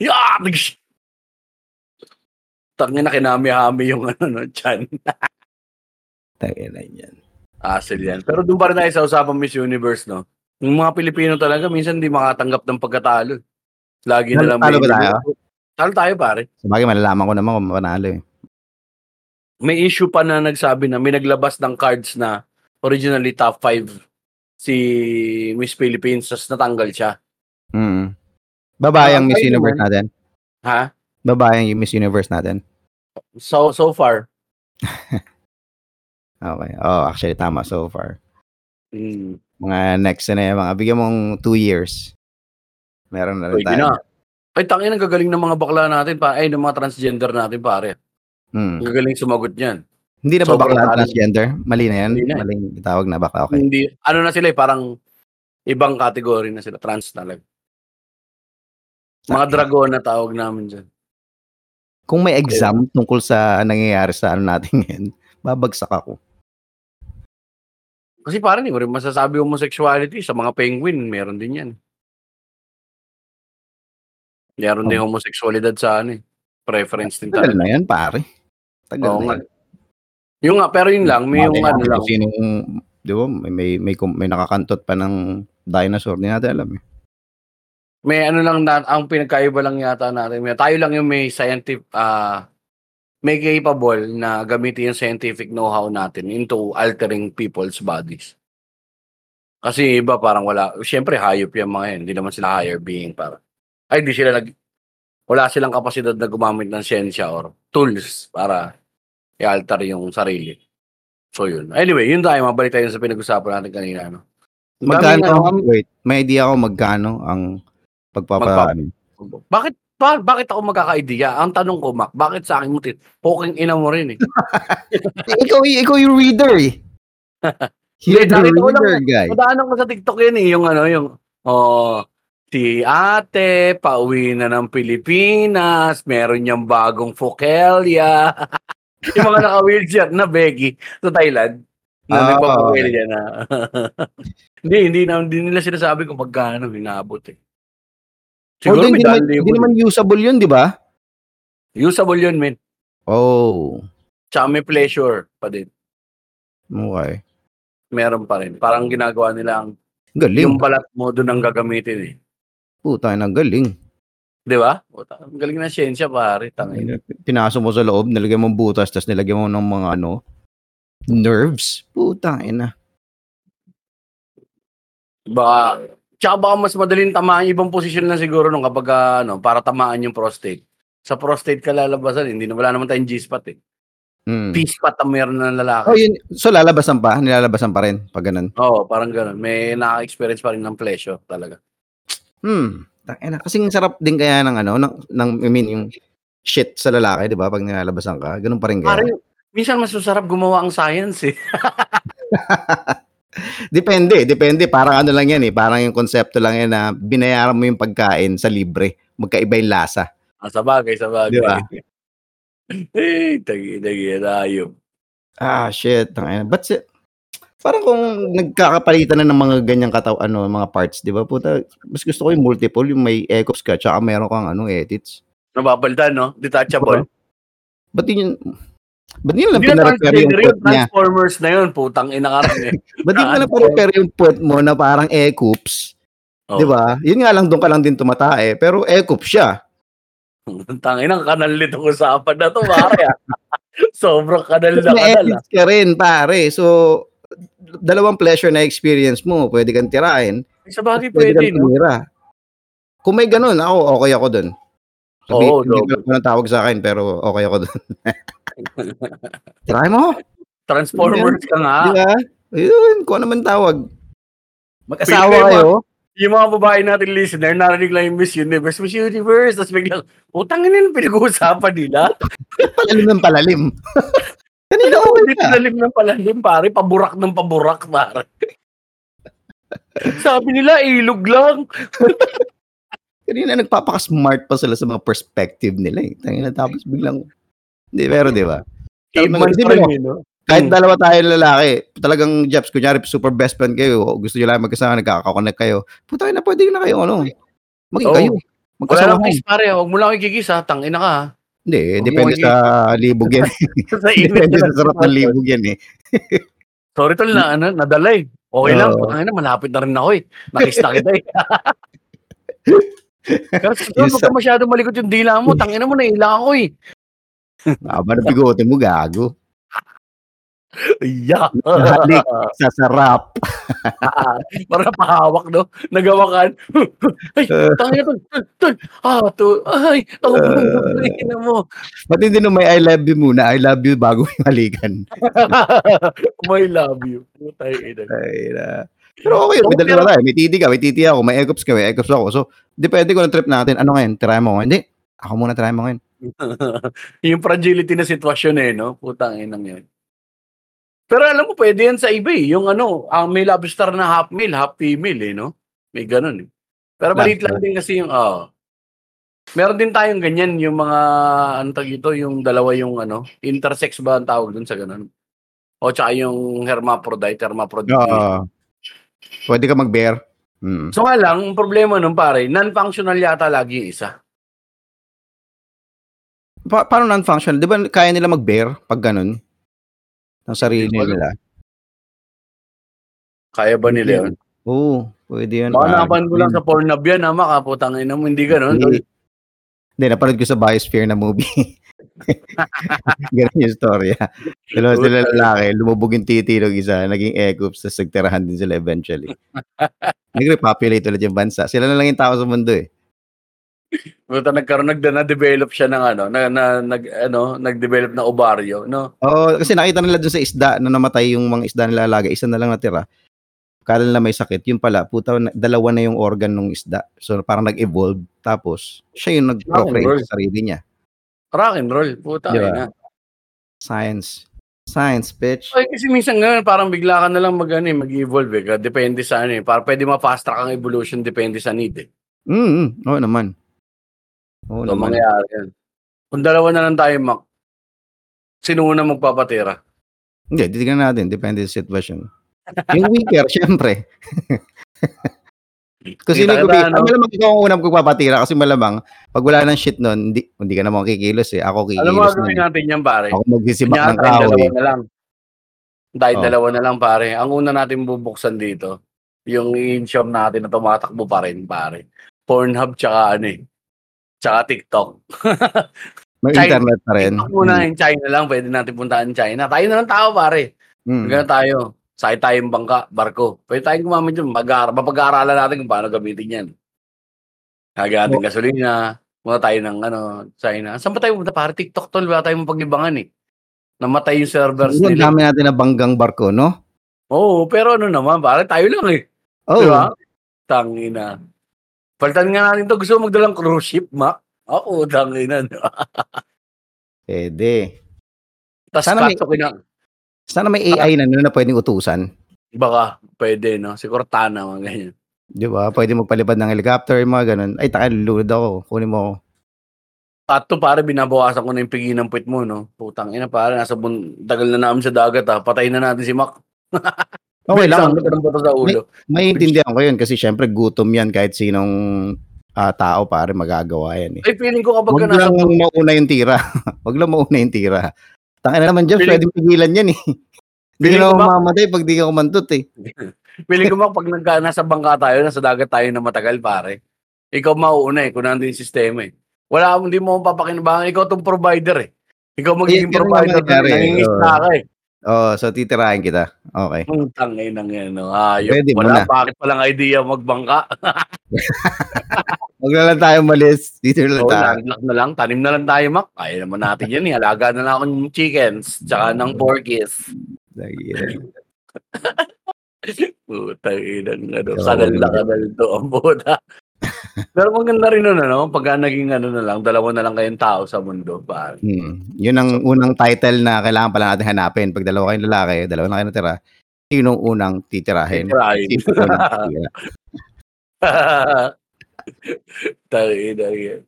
yeah! Nagsh- Tangin na kinami-hami yung ano, no, chan. Tangin na yan. Asel yan. Pero doon pa rin tayo sa usapang Miss Universe, no? Yung mga Pilipino talaga, minsan di makatanggap ng pagkatalo. Lagi na lang Talo ba tayo? Talo tayo, pare. Sa bagay, malalaman ko naman kung manalo eh. May issue pa na nagsabi na may naglabas ng cards na originally top 5 si Miss Philippines, tapos natanggal siya. Mm. Babae ang Ah, Miss Universe naman. natin. Ha? Babae ang Miss Universe natin. So, so far. Okay. Oh, actually, tama so far. Mm, Mga next na yung mga, bigyan mong two years. Meron na rin pwede tayo. na. Ay, tangin ang gagaling ng mga bakla natin, pa, ay, ng mga transgender natin, pare. Mm. Ang gagaling sumagot niyan. Hindi na ba bakla transgender? Mali na yan? Mali na. Maling itawag na bakla. Okay. Hindi, ano na sila eh, parang ibang category na sila, trans talaga. Mga dragon na tawag namin dyan. Kung may exam tungkol sa nangyayari sa ano natin ngayon, babagsak ako. Kasi parang hindi mo rin masasabi homosexuality sa mga penguin, meron din yan. Meron din homosexualidad sa ano eh. Preference din Tagal talaga. na yan, pare. Tagal Oo na yan. Yung nga, pero yun lang, may yung ano lang. kung Sino yung, di ba, may, may, may, may nakakantot pa ng dinosaur. Hindi natin alam eh. May ano lang, na, ang pinagkaiba lang yata natin. May, tayo lang yung may scientific, ah, may capable na gamitin yung scientific know-how natin into altering people's bodies. Kasi iba parang wala, siyempre hayop yung mga yan, hindi naman sila higher being para. Ay, di sila nag, wala silang kapasidad na gumamit ng siyensya or tools para i-alter yung sarili. So yun. Anyway, yun tayo, mabalik tayo sa pinag-usapan natin kanina. Ano. Ang daming, Magkano? ano, wait, may idea ako magkano ang pagpapa... Magpa- ano? bakit ba, bakit ako magkaka-idea? Ang tanong ko, Mac, bakit sa akin mo tit? Poking ina mo rin eh. Eh, ikaw, ikaw yung reader eh. You're the ko lang reader guy. Madaanan ko sa TikTok yun eh, yung ano, yung, oh, si ate, pauwi na ng Pilipinas, meron niyang bagong Fokelia. yung mga naka-wheelchair na Becky sa Thailand. Na Ah, nagpapawheelchair na. hindi, hindi, na, hindi nila sinasabi kung magkano hinabot eh. Siguro may hindi naman, hindi naman usable yun, di ba? Usable yun, men. Oh, Tsaka may pleasure pa din. okay. Meron pa rin. Parang ginagawa nila ang Galing. yung balat mo doon ang gagamitin eh. Puta, ang galing. Di ba? Puta, Ang galing na siyensya, pare. Tangin. Pinasok mo sa loob, nilagyan mo ng butas, tapos nilagyan mo ng mga ano, nerves. Puta, ina. Baka, tsaka baka mas madaling tamaan ibang posisyon na siguro nung kapag ah, ano, para tamaan yung prostate. Sa prostate ka lalabasan, hindi na wala naman tayong G-spot eh. Hmm. P-spot ang meron ng lalaki. Oh, yun. So, lalabasan pa? Nilalabasan pa rin? Pag ganun? Oo, parang gano'n. May naka-experience pa rin ng pleasure talaga. Hmm. Tangina. Kasing sarap din kaya ng ano, ng, ng I mean, yung shit sa lalaki, di ba? Pag nilalabasan ka. Ganun pa rin kaya. Parang, minsan mas masarap gumawa ang science eh. Depende, depende. Parang ano lang yan eh. Parang yung konsepto lang yan na binayaran mo yung pagkain sa libre. Magkaiba yung lasa. Ah, sa bagay, sa bagay. Di ba? eh, tagi, tagi, ayop. Ah, shit. Tangina. But parang kung nagkakapalitan na ng mga ganyang kataw, ano, mga parts, di ba? Puta, mas gusto ko yung multiple, yung may echoes ka, tsaka meron kang ano, edits. Nababaldan, no? Detachable. Ba't yun, ba't yun lang pinarepair yung puwet niya? Transformers na yun. Putang ina ka rin eh. Ba't yun Ah, lang pinarepair yung puwet mo na parang ecoops? Oh. Di ba? Yun nga lang, doon ka lang din tumatae, pero ecoops siya. Tangin ang kanal nito usapan na to, pare. ah. Sobrang kanal na kanal. ah. edits ka rin, pare. So, dalawang pleasure na experience mo, pwede kang tirahin, Sa bagay pwede pwede, kang no? tumira. Kung may ganun, ako, okay ako dun. Sabi, Oo, hindi double. ko alam tawag sa akin, pero okay ako dun. Try mo. Transformers ka nga. Di ba? Ayun, kung ano man tawag. Mag-asawa mo. kayo. Yung mga babae natin listener, narinig lang yung Miss Universe, Miss Universe, tapos biglang, utang ina yung pinag-uusapan nila. Palalim ng palalim. Kanina okay ka. palalim ng palalim, pare. Paburak ng paburak, pare. Sabi nila, ilog lang. Kanina nagpapaka-smart pa sila sa mga perspective nila eh. Tangina tapos biglang hindi pero di ba? Pa rin, no? kahit Hmm. dalawa tayo lalaki, talagang Jeps, kunyari super best friend kayo, gusto nyo lang magkasama, nagkakakonect kayo. Puta na pwede na kayo ano. Maging Oo. kayo. Wala Magkasama lang kayo. kiss, pare. Huwag mo lang ikikis, ha? Tangina ka, ha? Hindi, mo depende sa libog yan. Sa depende na sa sarap ng libog yan eh. Sorry tol na ano, nadala eh. Okay lang, Oo. putang ina, malapit na rin ako eh. Nakis na kita eh. Kasi huwag sa- ka masyado malikot yung dila mo. Tangina mo, nailang ako eh. Aba na bigote mo, gago. Yeah. Halik. Sa sarap. Para pahawak, no? Nagawakan. Ay, tangina tol. Tol, tol. Ah, to. Ay, ang Uh, uh, mo. Ba't hindi na may I love you muna? I love you bago yung halikan. My love you. Putay ina. Ay, na. Pero okay, may dalawa tayo. May titi ka, may titi ako, may ecops ka, may ecops ako. So, depende ko ng trip natin. Ano ngayon? Try mo? Hindi. Ako muna try mo ngayon. yung fragility na sitwasyon eh, no? Putang inang yun. Pero alam mo, pwede yan sa iba eh. Yung ano, ang may lobster na half male, half female eh, no? May ganun eh. Pero maliit lang din kasi yung, oh. Meron din tayong ganyan, yung mga, ano tag ito, yung dalawa yung ano, intersex ba ang tawag dun sa ganun? O tsaka yung hermaphrodite, hermaphrodite. Oo. pwede ka mag-bear. Mm. So nga lang, ang problema nun pare, non-functional yata lagi yung isa. Pa- paano non-functional? Di ba kaya nila mag-bear pag ganun? Ng sarili nila. Kaya ba nila yun? Oo, pwede yun. Baka Ah, napan mo lang sa Pornhub yan, ha? Makaputang ina mo, hindi ganun. Hindi. Hindi, napanood ko sa Biosphere na movie. Ganun yung storya. Dalawa sila lalaki, lumubog yung titi ng isa, naging ecops, tapos nagtirahan din sila eventually. Nag-repopulate ulit yung bansa. Sila na lang yung tao sa mundo eh. Puta nagkaroon nag na-develop siya ng ano, na, na nag ano, nag-develop na ovaryo, no? Oo, kasi nakita nila doon sa isda na namatay yung mga isda nila alaga, isa na lang natira. Kala nila may sakit, yun pala, puta, na- dalawa na yung organ ng isda. So parang nag-evolve, tapos siya yung nag-procreate sa sarili niya. Rock and roll, puta Di ba? ina. Science. Science, bitch. Ay, kasi minsan nga, parang bigla ka na lang mag, ano, eh, mag-evolve eh. Depende sa ano eh. Parang pwede ma-fast track ang evolution, depende sa need eh. Mm, oo naman. Oo So, naman. mangyayari yan. Kung dalawa na lang tayo, Mac, sino una magpapatira? Hindi, titignan natin. Depende sa sitwasyon. Yung weaker, syempre. Kasi hindi ko kita, ano? malamang ikaw ang unang magpapatira kasi malamang pag wala ng shit nun, hindi, hindi ka naman kikilos eh. Ako Alam mo, kikilos nun. natin yan, pare. Ako magsisibak Kunyari, ng tayong kahoy. dalawa na lang. Dahil Oh. dalawa na lang, pare. Ang una natin bubuksan dito, yung in-shop natin na tumatakbo pa rin, pare. Pornhub tsaka ano eh. Tsaka TikTok. May China- internet pa rin. TikTok muna yung China lang. Pwede natin puntaan China. Tayo na lang tao, pare. Mm. Ganun tayo. Sakay tayong bangka, barko. Pwede tayong gumamit yun. Mag mapag-aaralan natin kung paano gamitin yan. Kagaya natin gasolina. Muna tayo ng ano, China. Saan ba tayo punta? Pare, TikTok tol. Wala tayong mapaglibangan eh. Namatay yung servers Ang nila. dami natin na banggang barko, no? Oo, pero ano naman, pare, tayo lang eh. Oh, Di ba? Tangina. Palitan nga natin to. Gusto mo magdalang cruise ship, ma? Oo, tangina. pwede. Tapos Sana may- na. Sana may AI na na pwedeng utusan. Baka, pwede, no? Si Cortana, mga ganyan. Di ba? Pwede magpalipad ng helicopter, mga ganun. Ay, taka, lulod ako. Kunin mo ako. At to, pare, binabawasan ko na yung pigi ng puwit mo, no? Putang ina, pare, nasa bun... tagal na namin sa dagat, ha? Patayin na natin si Mac. Okay lang. Sa ulo. Maintindihan ko yun kasi syempre gutom yan kahit sinong ah, tao pare magagawa yan eh. Ay, feeling ko kapag ka Huwag nasa... lang mauna yung tira. Huwag lang mauna yung tira. Tangina naman dyan, pwedeng pigilan yan eh. Hindi ka na mamamatay pag di ka kumantot eh. Feeling ko, pag nagka, nasa bangka tayo, nasa dagat tayo na matagal, pare. Ikaw mauuna eh, kung nandun yung sistema eh. Wala, hindi mo papakinabangan. Ikaw tong provider eh. Ikaw magiging ganun provider. Nangingisda oo. ka eh. Oh, so titirahin kita. Okay. Ang tangay ng yan, no? Pwede Wala, na. bakit palang idea magbangka? Huwag na lang tayo malis. Dito na lang So, tayo. landlock na lang, tanim na lang tayo, Mac. Kaya naman natin yan eh. Alaga na lang ako ng chickens, tsaka ng porkies. Putang ina ng ano. Oo. Kanal na kanal to ang puta. Pero maganda rin nun, ano? Pagka naging ano na lang, dalawa na lang kayong tao sa mundo, pare. Hmm. Yun ang unang title na kailangan pala natin hanapin. Pag dalawa kayong lalaki, dalawa na kayo natira, sinong unang titirahin? Titirahin. Sino unang titira? Yan.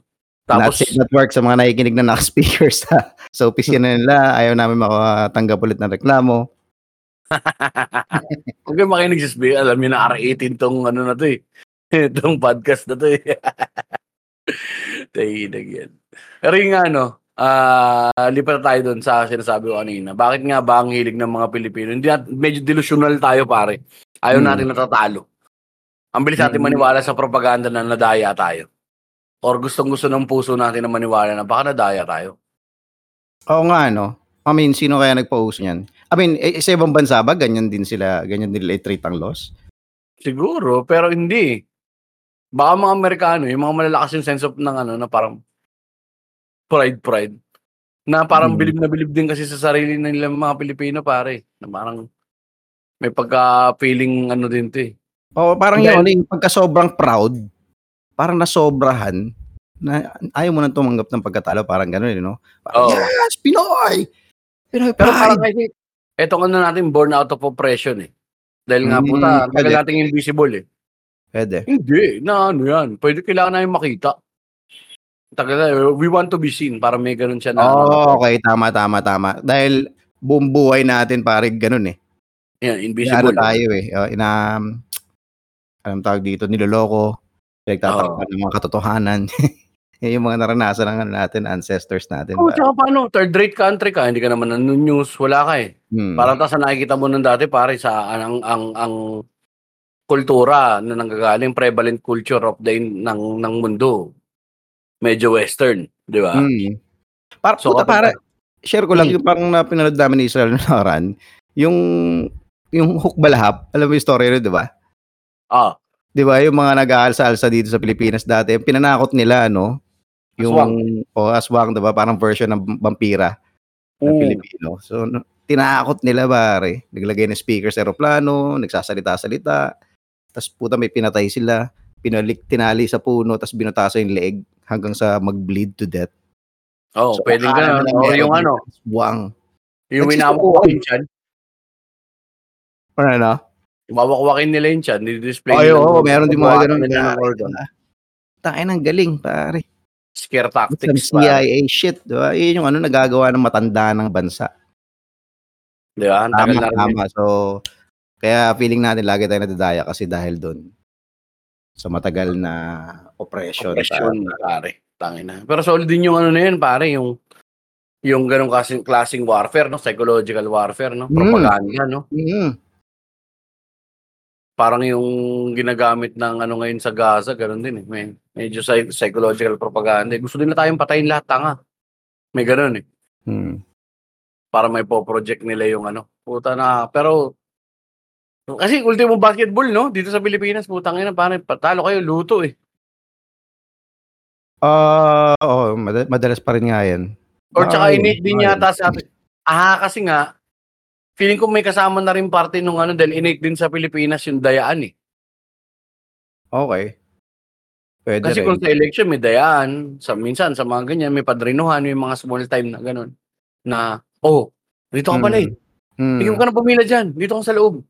Not Tapos, safe at work sa mga nakikinig na naka-speakers sa, sa opisina nila. Ayaw namin makatanggap ulit ng reklamo. Huwag kayo makinig sa SB, alam niyo na R18 tong ano na to eh. Itong podcast na to eh. Tahidag yan. Pero yung ano, ah lipat tayo doon sa sinasabi ko kanina. Bakit nga ba ang hilig ng mga Pilipino? Hindi medyo delusional tayo pare. Ayaw Hmm. natin natatalo. Ang bilis natin Hmm. maniwala sa propaganda na nadaya tayo. Or gustong gusto ng puso natin na maniwala na baka nadaya tayo. Oo nga, no? I mean, sino kaya nagpa-uso niyan? I mean, eh, sa ibang bansa ba, ganyan din sila, ganyan din nila i-treat ang laws? Siguro, pero hindi. Baka mga Amerikano, yung mga malalakas yung sense of ng ano, na parang pride, pride. Na parang Hmm. bilib na bilib din kasi sa sarili nila mga Pilipino, pare. Na parang may pagka-feeling ano din to eh. Oo, parang Dahil- yun, ano, yung pagka sobrang proud, parang nasobrahan, na ayaw mo nang tumanggap ng pagkatalo, parang gano'n, eh, no? Parang, Oo. yes, Pinoy! Pinoy Pero parang pride! kasi, etong ano natin, born out of oppression eh. Dahil nga Hmm, puta, tagal nating invisible eh. Pwede. Hindi, na ano yan. Pwede kailangan namin makita. Tagal na, we want to be seen. Parang may ganun siya na. Oo, oh, okay, tama, tama, tama. Dahil buong buhay natin, pare, ganun eh. Ano invisible. tayo eh. Uh, ina, anong tawag dito, niloloko, pinagtatakpan ng mga katotohanan. Yung mga naranasan ng ano natin, ancestors natin. Oh, tsaka paano? Third rate country ka, hindi ka naman ng news, wala ka eh. Hmm. Parang tas na nakikita mo nung dati pare sa ang ang ang kultura na nanggagaling prevalent culture of the ng ng mundo. Medyo western, di ba? Hmm. Para, So, puta, kapag- para, share ko lang Hmm. yung parang na pinanood namin ni Israel Naran, yung, yung hook balahap, alam mo yung story rin, di ba? Ah, Di ba, yung mga nag-aalsa-alsa dito sa Pilipinas dati, yung pinanakot nila, ano, yung, Aswang. o aswang, di ba, parang version ng vampira ng oo. Pilipino. So, tinakot nila, pare. Naglagay ng speaker sa aeroplano, nagsasalita-salita, tapos puta may pinatay sila, pinalik, tinali sa puno, tapos binutaso yung leeg hanggang sa mag-bleed to death. Oo, So, ganun. nila O yung ano, Aswang. yung winawakwakin dyan, Ano na? wawakwakin nila yun dyan, nila oo, meron din mga ganun. nila ng pare, organ. diba? Tayo ng galing, pare. Scare Some tactics. pare. CIA shit, di ba? Yun yung ano nagagawa ng matanda ng bansa. Di ba? Ang Tama, tama. So, kaya feeling natin lagi tayo nadadaya kasi dahil doon sa matagal na oppression. Oppression, pare. Tangina. Pero solid din yung ano na yun, pare, yung yung ganong klaseng, klaseng warfare, no? Psychological warfare, no? Mm. Propaganda, no? Mm. Parang yung ginagamit ng ano ngayon sa Gaza, ganun din eh. May, medyo psy- psychological propaganda. eh. Gusto din na tayong patayin lahat, tanga. May ganun eh. Mm. Para may po-project nila yung ano. Puta na, pero kasi ultimo basketball, no? Dito sa Pilipinas, putang ina, parang patalo kayo, luto eh. Ah, oo, mad- madalas pa rin nga yan. Or tsaka Ayun, init din ayun. yata sa Ah, kasi nga feeling ko may kasama na rin parte nung ano dahil innate din sa Pilipinas yung dayaan eh. Okay. Pwede Kasi rin. kung sa election may dayaan, sa minsan sa mga ganyan may padrinuhan, may mga small time na ganun na oh, dito ka pala eh. Mm. Ikaw ka na pumila diyan, dito ka sa loob.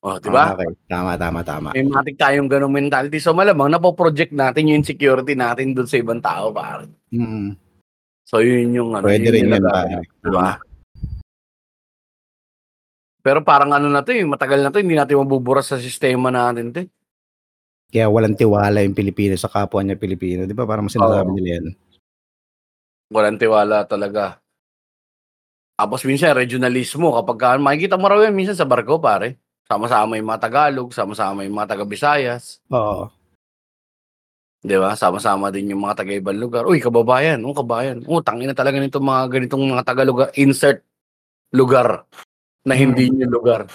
Oh, di ba? Ah, okay. Tama, tama, tama. May matik tayong ganung mentality. So malamang napo-project natin yung insecurity natin doon sa ibang tao, pare. Mm. So yun yung ano, Pwede yun rin yung nagagawa. pare. Di ba? Pero parang ano na to eh, matagal na to, hindi natin mabuburas sa sistema natin to. eh. Kaya walang tiwala yung Pilipino sa kapwa niya Pilipino. Di ba? Parang sinasabi Oo. nila yan. Walang tiwala talaga. Tapos minsan regionalismo, kapag ka, makikita mo raw yan minsan sa barko pare. Sama-sama yung mga Tagalog, sama-sama yung mga taga-Bisayas. Oo. Di ba? Sama-sama din yung mga taga-ibang lugar. Uy, kababayan. Oh, kabayan. Oh, tangina talaga nito mga ganitong mga taga-lugar. Insert lugar na hindi nyo lugar.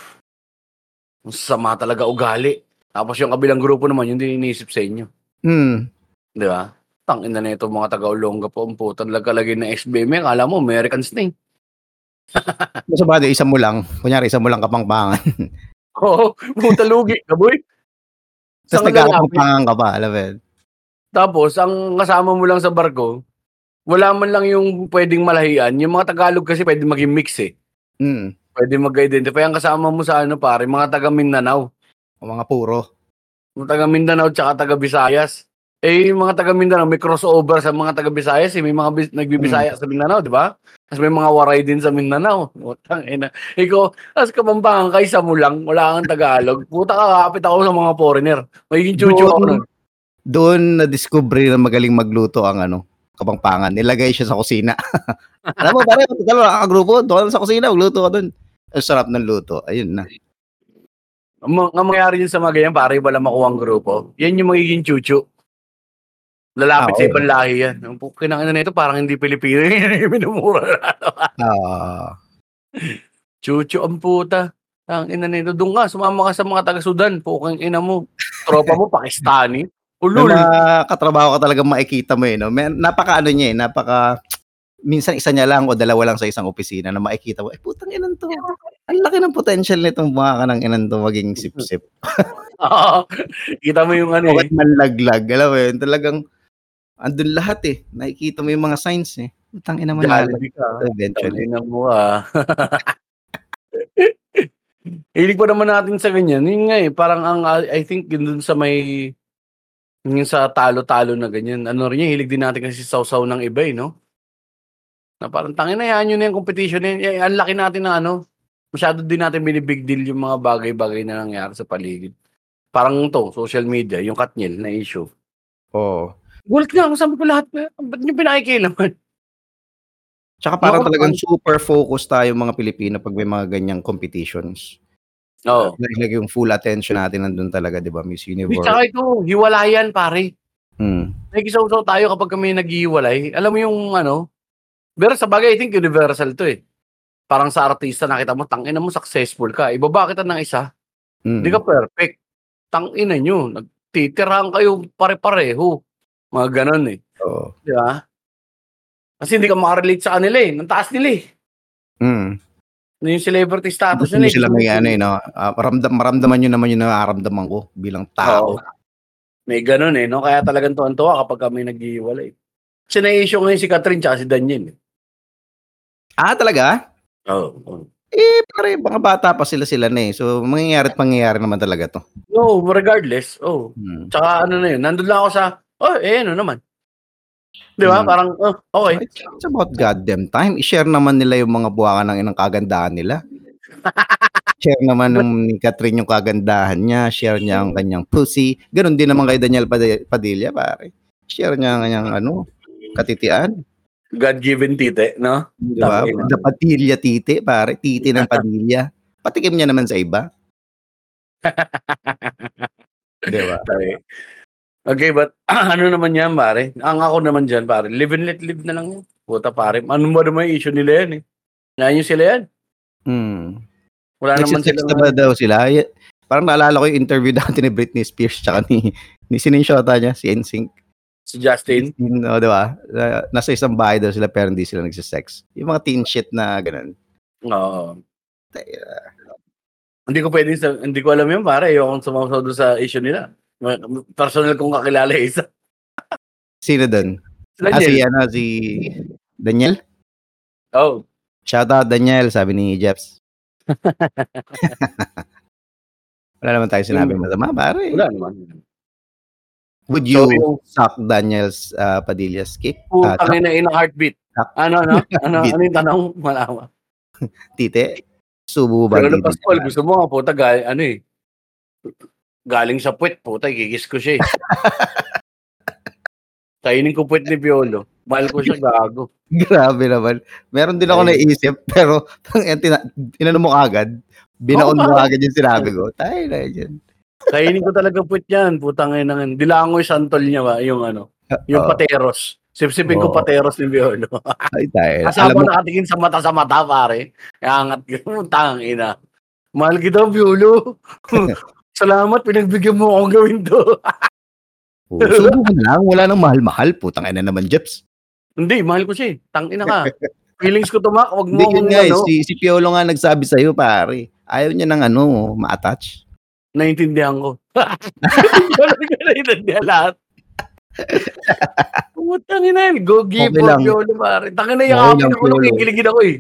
Ang Sama talaga ugali. Tapos yung kabilang grupo naman, yung din iniisip sa inyo. Mm. Di ba? Tangina na ito mga taga-Olonga po. Ang putan lagkalagay ng SBM. Akala mo, Americans na eh. Sa bagay, isa mo lang. Kunyari, isa mo lang kapangpangan. Oo, puta lugi, kaboy. Tapos Saan ka ka pa. Alam mo yun? Tapos, ang kasama mo lang sa barko, wala man lang yung pwedeng malahian. Yung mga Tagalog kasi pwede maging mix eh. Mm. Pwede mag-identify. Ang kasama mo sa ano pare, mga taga Mindanao. O mga puro. Mga taga Mindanao tsaka taga Visayas. Eh, yung mga taga Mindanao, may crossover sa mga taga Visayas. Eh. May mga bis- nagbibisaya sa Mindanao, di ba? Tapos may mga waray din sa Mindanao. Putang ina. Ikaw, as kapampangan ka, isa mo lang, wala kang Tagalog. Puta ka, kapit ako sa mga foreigner. Magiging chuchu ako nun. Doon na-discover na magaling magluto ang ano, kapangpangan. Nilagay siya sa kusina. Alam mo, pare, total, nakakagrupo, doon sa kusina, magluto ka doon. Ang sarap ng luto. Ayun na. Ang mangyayari yun sa mga ganyan, pare, wala makuha ang grupo. Yan yung magiging chuchu. Lalapit Ah, sa ibang lahi yan. Ang kinangina na ito, parang hindi Pilipino. Minumura na. Ah, Chuchu ang puta. Ang ina nito. Doon ka, sumama ka sa mga taga-Sudan. Pukang ina mo. Tropa mo, Pakistani. Ulul. mga katrabaho ka talaga makikita mo eh. No? May, napaka ano niya eh, napaka minsan isa niya lang o dalawa lang sa isang opisina na makikita mo, eh putang inan to. Ang laki ng potential nitong mga kanang inan to maging sip-sip. Oo. Kita mo yung ano eh. Bakit manlaglag? Alam mo yun, talagang andun lahat eh. Nakikita mo yung mga signs eh. Putang ina Jollibee ka. eventually. Tangina mo ah. Hilig pa naman natin sa ganyan. Yun nga eh, parang ang, I think yun dun sa may, yung sa talo-talo na ganyan. Ano rin yan, hilig din natin kasi sausaw ng iba eh, no? Na parang tangin na yan, yun na yung competition na yun. Eh, ang laki natin na ano, masyado din natin binibig deal yung mga bagay-bagay na nangyari sa paligid. Parang to, social media, yung katnil na issue. Oo. Gulat nga ako, sabi ko lahat, ba't nyo pinakikilaman? Tsaka parang Ako- talagang super focus tayo mga Pilipino pag may mga ganyang competitions. Oo. Like yung full attention natin nandun talaga, di ba? Miss Universe. tsaka ito, hiwalayan pare. Hmm. Nagisaw-saw tayo kapag kami naghihiwalay. Alam mo yung ano, Pero sa bagay, I think universal to eh. Parang sa artista, nakita mo, tangina mo, successful ka. Ibaba kita ng isa, Mm. hindi ka perfect. Tangina nyo, nagtitirahan kayo pare-pareho. Mga ganon eh. Oo. Di ba? Kasi hindi ka makarelate sa kanila eh. Ang taas nila eh. Mm. Ano yung celebrity status Gusto nila mo eh. sila may ano eh, no? Ah, maramdam, maramdaman nyo naman yung nararamdaman ko bilang tao. Oo. May ganun eh, no? Kaya talagang tuwan-tuwa kapag kami nag-iwalay. Kasi na-issue ngayon si Catherine tsaka si Daniel. eh. Ah, talaga? Oo. Oh, Eh, pare, mga bata pa sila sila na eh. So, mangyayari at mangyayari naman talaga to. No, regardless. Oh. Hmm. Tsaka ano na yun, nandun lang ako sa, oh, eh, ano naman. Di ba? Hmm. Parang, oh, okay. It's, about goddamn time. I-share naman nila yung mga buwakan ng inang kagandahan nila. share naman ng ni Catherine yung kagandahan niya. Share niya ang kanyang pussy. Ganon din naman kay Daniel Pad- Padilla, pare. Share niya ang kanyang ano, katitian. God-given tite, no? Di ba? The Padilla titi, pare. Titi ng Padilla. Patikim niya naman sa iba. Di ba? Okay. But ano naman yan, pare? Ang ako naman dyan, pare, live and let live na lang yan. Puta, pare. Ano ba naman yung issue nila yan eh? Yung sila yan. Hmm. Wala naman sila. na ba daw sila? Parang naalala ko yung interview dati ni Britney Spears tsaka ni, ni sininshota niya, si NSYNC. Si Justin. No, di ba? Na- Nasa isang bahay daw sila pero hindi sila nagsisex. Yung mga teen shit na ganun. Oo. Hindi ko pwedeng, hindi ko alam yun, pare. Ayoko sumausaw doon sa issue nila. Personal kong kakilala isa. Sino doon? Ah, si, ano, si Daniel? Oh. Shout out Daniel, sabi ni Jeps. Wala naman tayo sinabi masama, pare. Wala naman. Would So, you yung suck Daniel's uh, Padilla's kick? Ah, putang ina in a heartbeat. Tap. Ano, ano? Ano, ano yung tanong? Malawa. tite? Subo ba? Pero? Pascual, gusto mo nga, puta, gal, ano eh. Galing sa puwet, puta, gigis ko siya eh. Kainin ko puwet ni Piolo. Mahal ko siya, gago. Grabe naman. Meron din ako Ay. naisip, pero tang- tina- tinanong mo agad, binaon mo Oo, agad yung sinabi ko. Tayo na yun. Kainin ko talaga puwet yan, putang ina nga. Dilango yung santol niya ba, yung ano, yung Oo. pateros. Sipsipin ko Oo. pateros ni Piolo. Ay, tayo. Kasama Alam mo, nakatingin sa mata sa mata, pare. Angat ko, tang ina. Mahal kita, Piolo. Salamat, pinagbigyan mo akong gawin to. oh, na lang. Wala nang mahal-mahal. Putang ina naman, Jeps. Hindi, mahal ko siya. eh. Tang ina ka. Feelings ko tumak, wag mo akong nga, eh. ano, si, si Piolo nga nagsabi sa'yo, pare. Ayaw niya ng ano, ma-attach. naiintindihan ko. Wala ko naiintindihan lahat. Putang ina yan. Go give Okay. Piolo, pare. Tangin na Okay yakapin lang, ako ako eh.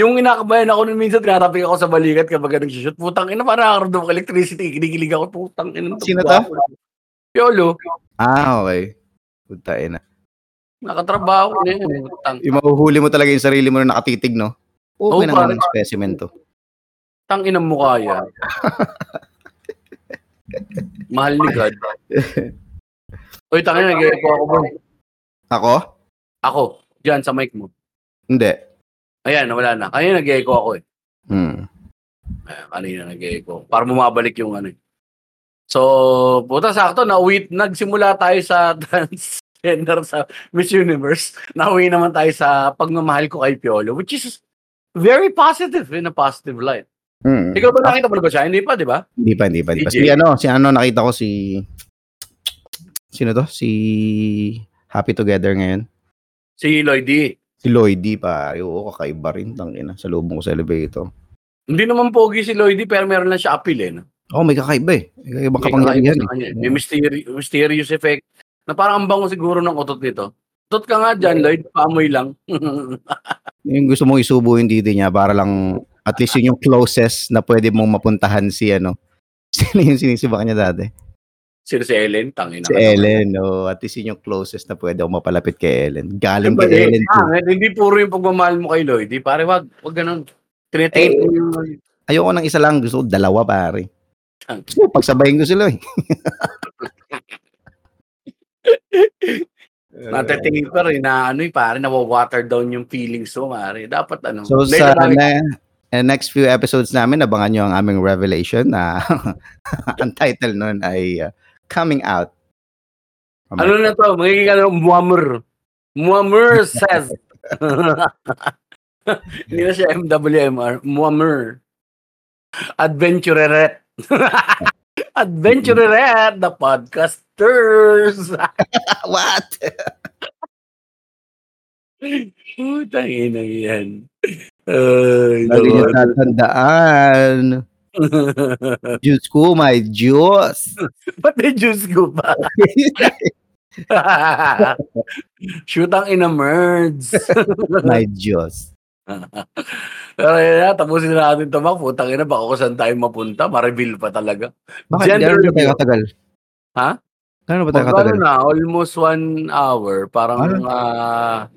Yung inakabayan ako nun minsan, tinatapik ako sa balikat kapag nag-shoot. Putang ina, parang nakaramdam ko electricity. Kinikilig ako. Putang ina. Sino to? Piolo. Ah, okay. Puta ina. Nakatrabaho na yun. Putang, Yung mahuhuli mo talaga yung sarili mo na nakatitig, no? Okay naman pare. ng specimen to. tang ina mukha yan. Mahal ni God. Uy, tangin na, nag ako bro. Ako? Ako, dyan sa mic mo. Hindi. Ayan, wala na. Kanina nag-echo ako eh. Hmm. Ayan, kanina nag-echo. Para bumabalik yung ano eh. So, puta sakto, nauwi, nagsimula tayo sa transgender sa Miss Universe. Nauwi naman tayo sa pagmamahal ko kay Piolo, which is very positive in a positive light. Hmm. Ikaw ba nakita mo na ba siya? Hindi pa, di ba? Hindi pa, hindi pa. Hindi pa. Si ano, si ano, nakita ko si... Sino to? Si Happy Together ngayon. Si Lloydie. Si Lloydie pa. Oo, kakaiba rin. Tangina. Sa lubong ko sa elevator. Hindi naman pogi si Lloydie, pero meron lang siya appeal eh. No? Oh, may kakaiba eh. May kapangyarihan. kakaiba sa kanya. May mysterious, mysterious effect. Na parang ang bango siguro ng utot nito. Utot ka nga dyan, Lloyd. Paamoy lang. Yung gusto mong isubo yung didi niya para lang at least yun yung closest na pwede mong mapuntahan si ano. Sino yung sinisibak niya dati? Sino si Ellen? Tangina. Si Ellen. Oh, at least yun yung closest na pwede ako mapalapit kay Ellen. Galing kay Ellen. ah, hindi puro yung pagmamahal mo kay Lloyd. Di, pare, wag, wag ganun. Tinitingin Eh, mo yung... Ayoko ng isa lang. Gusto ko dalawa pare. So, pagsabayin ko sila eh. Natatingin pa rin na ano eh, pare, nawa-water down yung feelings mo, pare. Dapat ano. So sa na, eh, next few episodes namin, abangan nyo ang aming revelation na ang title nun ay uh, Coming Out. ano na to, magiging ano, Muammer. Muammer says Hindi na siya MWMR. Muammer. Adventureret. Adventureret, the podcasters. What? Putang ina yan. Ay, Lagi niya tatandaan. Diyos ko, my Diyos. Ba't may juice ko pa? Shoot ang ina merds. my Diyos. Pero yun na, tapusin na natin ito, Mac. Putang ina, baka kung saan tayo mapunta. Ma-reveal pa talaga. Bakit Gender gano'n ba tayo katagal? Ha? Gano'n ba tayo katagal? na, almost one hour. Parang Ano? ah,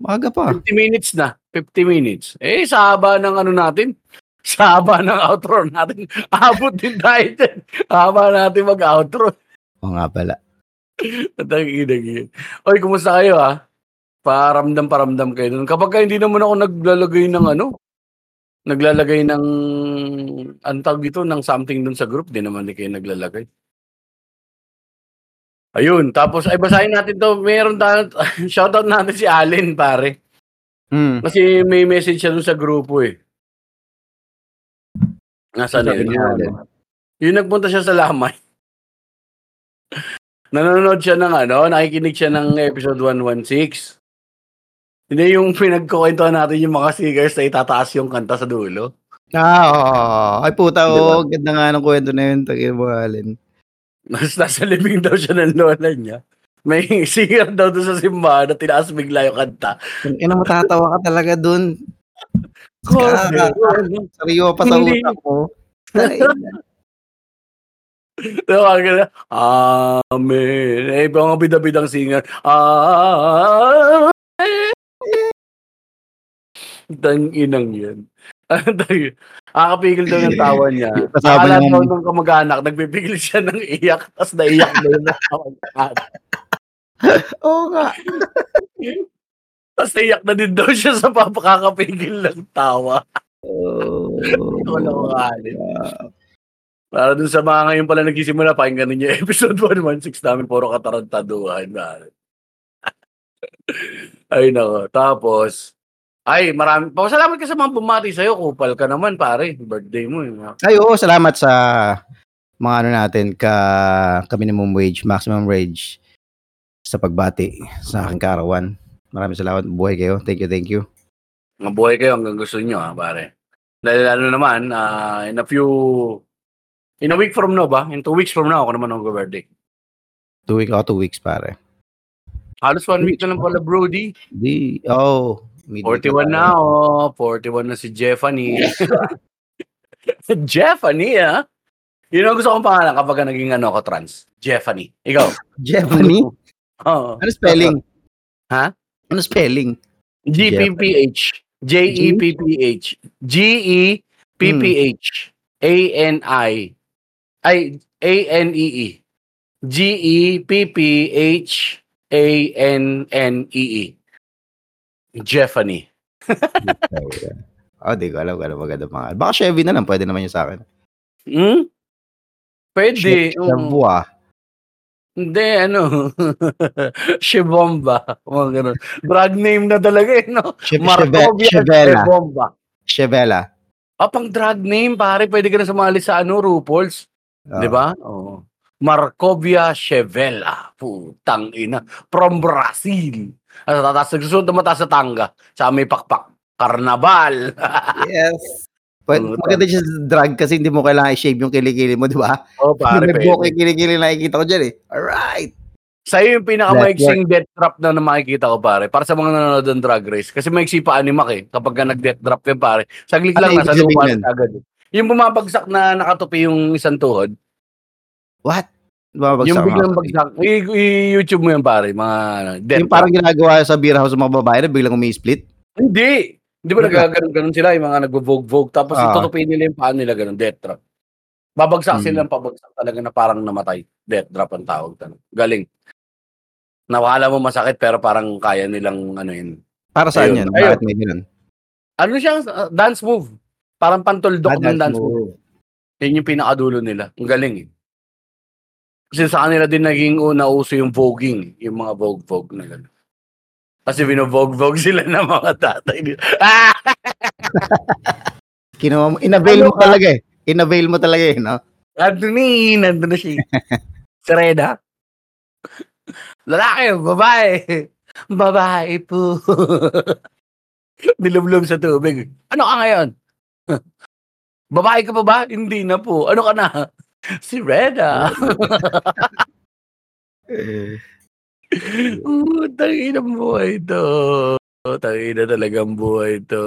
Maaga pa. 50 minutes na. 50 minutes. Eh, sa haba ng ano natin. Sa haba ng outro natin. Abot din tayo dyan. Haba natin mag-outro. Oo nga pala. At ang inang yun. Oy, kumusta kayo ha? Paramdam paramdam kayo dun. Kapag ka hindi naman ako naglalagay ng ano, naglalagay ng ang tawag dito ng something dun sa group, di naman di kayo naglalagay. Ayun, tapos ay basahin natin to. Meron tayo, shoutout natin si Allen, pare. Hmm. Kasi may message siya dun sa grupo eh. Nasaan na yun? Yung nagpunta siya sa Lamay. Nanonood siya ng ano, nakikinig siya ng episode 116. Hindi yung pinagkukwentuhan natin yung mga singers na itataas yung kanta sa dulo. Ah, oo. Ay puta, oh, ganda nga ng kwento na yun. Tagin mo, Alin. Mas nasa libing daw siya ng lola niya. May singer daw doon sa simbahan na tinaas bigla yung kanta. Ina matatawa ka talaga dun. Sariyo pa sa utak mo. Diba, ang ganda, Amen. Eh, mga bida-bidang singer. Amen. Tang inang yan. Akapigil daw ng tawa niya. Akala daw ng kamag-anak, nagpipigil siya ng iyak, tapos naiyak na yung kamag-anak. Oo nga. Tapos naiyak na din daw siya sa papakakapigil ng tawa. Oh, Wala ko kanin. Para dun sa mga ngayon pala nagsisimula, pakinggan ninyo episode 116 namin, puro katarantaduhan. Ay nako. Tapos, ay marami. Pasalamat ka sa mga bumati sa'yo. Kupal ka naman, pare. Birthday mo. eh. Ay, oo, salamat sa mga ano natin, ka, ka minimum wage, maximum wage sa pagbati sa aking karawan. Maraming salamat. Buhay kayo. Thank you, thank you. Mabuhay kayo hanggang gusto nyo, ha, pare. Dahil ano naman, ah, in a few, in a week from now ba? In two weeks from now, ako naman ang birthday. Two weeks, oh, two weeks, pare. Halos one week na lang pala, Brody. Di, oh. midweek 41 na, oh. 41 na si Jeffany. Jeffany, ah. Yun ang gusto kong pangalan kapag ka naging ano ako trans. Jeffany. Ikaw. Jeffany? Oo. Ano spelling? Ha? Ano spelling? G-P-P-H. J-E-P-P-H. G-E-P-P-H. A-N-I. Ay, A-N-E-E. G-E-P-P-H. A-N-N-E-E. Jeffany. oh, di ko alam kung ano maganda pangalan. Baka Chevy na lang, pwede naman yun sa akin. Hmm? Pwede. oo. Shavua. Hindi, ano. Shibomba. Mga ganun. Drag name na talaga eh, no? Chev- Markovia Chevela. Shibomba. Chevela. Ah, pang drag name, pare. Pwede ka na sumali sa ano, RuPaul's. Ah. Di ba? Oo. Markovia Chevela. Putang ina. From Brazil. Ano, tatas, nagsusunod na mataas sa tanga. Sa may pakpak. Karnabal. Yes. Pwede, Oo, maganda siya sa drag kasi hindi mo kailangan i-shave yung kilikili mo, di ba? oh, pare. May buhok yung kilikili na nakikita ko dyan eh. Alright. Sa'yo yung pinakamaiksing death drop na, na makikita ko, pare. Para sa mga nanonood ng drag race. Kasi maiksi pa animak eh. Kapag ka nag-death drop yan, pare. Saglit Ano lang, nasa lupa agad. eh. Yung bumabagsak na nakatupi yung isang tuhod. What? Babagsak yung biglang bagsak. I- i- YouTube mo yan, pare. Mga death Yung parang ginagawa sa beer house ng mga babae na biglang umi-split. Hindi. Hindi ba Ano nagaganon sila, yung mga nagvo-vogue-vogue, tapos Ah. itutupin nila yung paa nila ganun, death drop. Babagsak Hmm. sila ng pabagsak talaga na parang namatay. Death drop ang tawag. talaga. Galing. Nawala mo masakit pero parang kaya nilang ano yun. Para saan Ayun. yan? Ayun. Bakit may ganun? Ano siya? uh, dance move. Parang pantuldok Ah, ng dance move. move. Yan yung pinakadulo nila. Ang galing eh. Kasi sa kanila din naging una uso yung voguing. Yung mga vogue-vogue na gano'n. Kasi binobog-bog sila ng mga tatay nila. Ah! Kinuha mo, inavail Ano mo talaga eh. Inavail mo talaga eh, no? Eh, nandun na siya. si Reda. Lalaki, babae. Babae po. Nilumlum sa tubig. Ano ka ngayon? Babae ka pa ba? Hindi na po. Ano ka na? Si Reda. Oo, tangin ang buhay to. Tangin na talagang buhay to.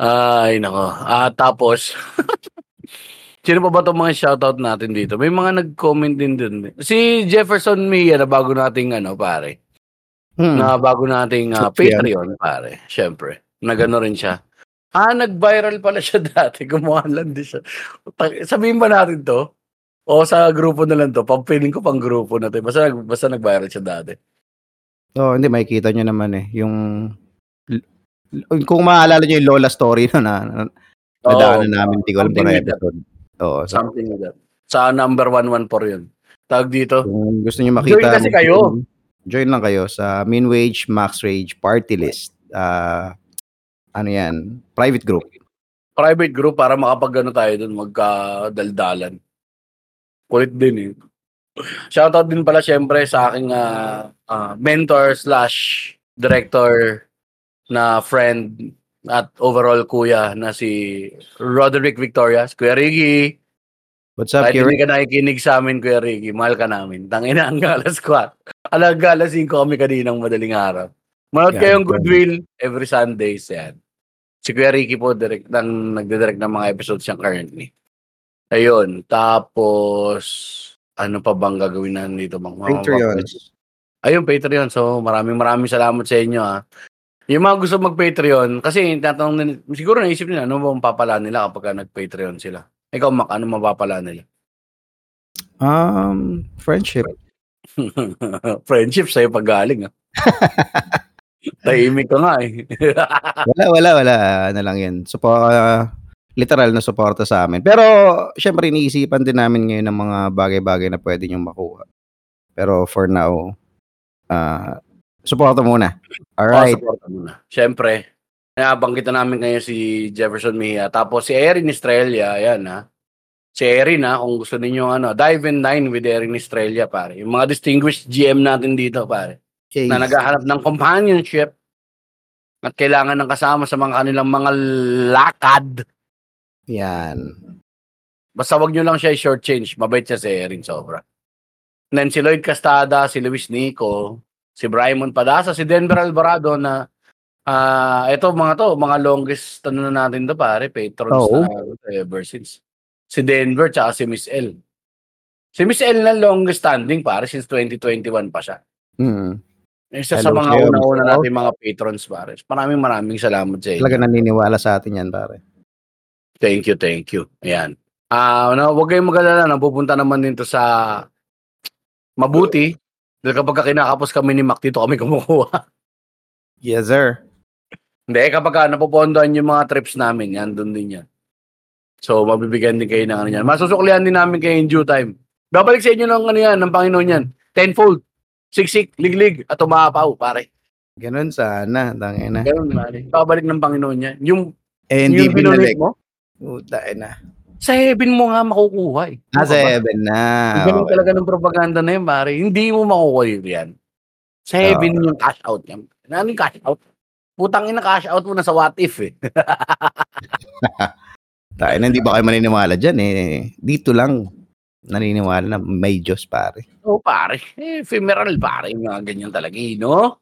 Ay, nako. Ah, tapos, sino pa ba itong mga shoutout natin dito? May mga nag-comment din dun. Si Jefferson Mia na bago nating ano, pare. Hmm. Na bago nating ah, Patreon. Pare. Siyempre. Na gano'n rin siya. Ah, nag-viral pala siya dati. Gumawa lang din siya. Sabihin ba natin to? O sa grupo na lang to? Pang-feeling ko pang grupo na to. Basta, basta nag-viral siya dati. Oo, hindi, makikita nyo naman eh. Yung, kung maalala nyo yung Lola story no, na, na nadaanan namin, hindi ko alam something kung like that. episode. Oo, so, Something like that. Sa number 114 yun. Tawag dito. kung gusto nyo makita. Join kasi kayo. Join lang kayo sa Min Wage Max Rage Party List. Ah, ano yan? Private group. Private group para makapag ano tayo dun, magkadaldalan. Kulit din eh. Shoutout din pala syempre sa aking ah, ah, mentor slash director na friend at overall kuya na si Roderick Victorias. Kuya Ricky, What's up, kahit Kieran? hindi ka nakikinig sa amin, Kuya Ricky, mahal ka namin. Tangina ang alas 4. Alag alas 5 kami kaninang madaling araw. Manood Yan, kayong. Goodwill every Sundays yan. Si Kuya Ricky po direct, nang nagdidirect ng mga episodes siya currently. Ayun. Tapos, ano pa bang gagawin na dito? Mga, mga- Patreon. Ayun, Patreon. So, maraming maraming salamat sa inyo ha. Yung mga gusto mag-Patreon, kasi tatanong nila, siguro naisip nila, ano ba ang papala nila kapag ka nag-Patreon sila? Ikaw, Mac, ano mapapala nila? Um, friendship. Friendship sa'yo pag galing, ah. Tahimik ka nga, eh. Wala, wala, wala. Ano lang yan. Support, literal na suporta sa amin. Pero, syempre, iniisipan din namin ngayon ng mga bagay-bagay na pwede niyong makuha. Pero for now, ah suporta muna. Alright. Oh, support muna. Siyempre, nabanggit na namin ngayon si Jefferson Mejia. Tapos si Erin Estrella, ayan ha. Si Erin ha, kung gusto ninyo ano, dive in nine with Erin Estrella, pare. Yung mga distinguished GM natin dito, pare. Okay. Na naghahanap ng companionship at kailangan ng kasama sa mga kanilang mga lakad. Yan. Basta wag nyo lang siya i-short change. Mabait siya si Erin sobra. And then si Lloyd Castada, si Luis Nico, si Brymon Padasa, si Denver Alvarado na ah ito mga to, mga longest ano na natin to pare, patrons Oo. na ever since. Si Denver tsaka si Miss L. Si Miss L na longest standing pare since 2021 pa siya. Mm. Isa sa Hello mga una-una natin mga patrons pare. Maraming maraming salamat sa inyo. Talaga naniniwala sa atin yan, pare. Thank you, thank you. Ayan. Ah, ano, wag kayong mag-alala, napupunta naman dito sa mabuti. Dahil kapag ka kinakapos kami ni Mac, dito kami kumukuha. Yes, sir. Hindi, kapag ka napupondohan yung mga trips namin, yan, doon din yan. So, mabibigyan din kayo ng ano yan. Masusuklihan din namin kayo in due time. Babalik sa inyo ng ano yan, ng Panginoon yan. Tenfold. Siksik, liglig, at umapaw, pare. Ganun sana. Tangina. Ganun, pare. Babalik ng Panginoon yan. Yung, Eh, hindi yung binalik. mo, Puta na. sa heaven mo nga makukuha eh. Ah, Ano ka ba? seven na. Ganun Okay. talaga ng propaganda na yun, pare. Hindi mo makukuha yan. Sa heaven yung cash out yan. Ano yung cash out? Putang ina cash out mo na sa what if eh. Tayo na, hindi ba kayo maniniwala dyan eh. Dito lang naniniwala na may Diyos, pare. Oo, pare. Eh, ephemeral, pare. Yung mga ganyan talaga, eh, no?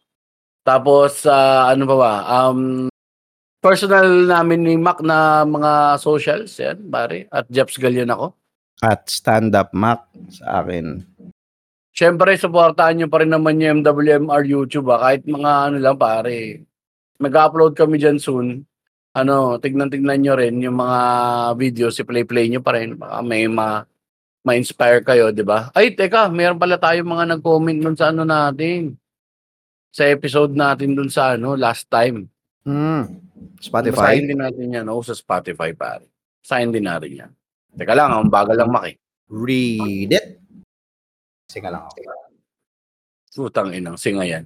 Tapos, ah, ano pa ba? Um, personal namin ni Mac na mga socials, yan, pare. At Jeps Galion ako. At stand-up Mac sa akin. Siyempre, supportahan nyo pa rin naman yung MWMR YouTube, ah. Kahit mga ano lang, pare. Mag-upload kami dyan soon. Ano, tignan-tignan nyo rin yung mga videos, i-play-play nyo pa rin. Baka may ma ma-inspire kayo, di ba? Ay, teka, meron pala tayo mga nag-comment nun sa ano natin. Sa episode natin dun sa ano, last time. Hmm. Spotify. Basahin din natin yan, oh, sa Spotify, pare. Basahin din natin yan. Teka lang, ang bagal lang maki. Read it. Sige lang ako. Putang inang, singa yan.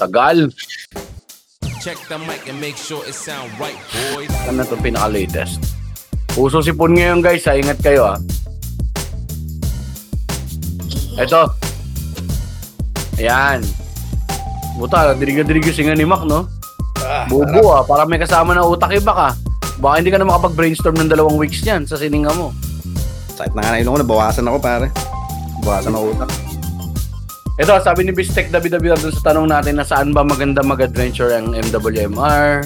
Tagal. Check the mic and make sure it sound right, boys. Ano to pinaka-latest? Puso sipon ngayon guys, ha? ingat kayo ha. Ito. Ayan. Buta, diriga-diriga singa ni Mac, no? Bubo ah, para may kasama na utak iba ka. Baka hindi ka na makapag-brainstorm ng dalawang weeks niyan sa sininga mo. Sakit na nga na ko, nabawasan ako pare. Bawasan ako utak. Ito, sabi ni Bistek David dun sa tanong natin na saan ba maganda mag-adventure ang MWMR.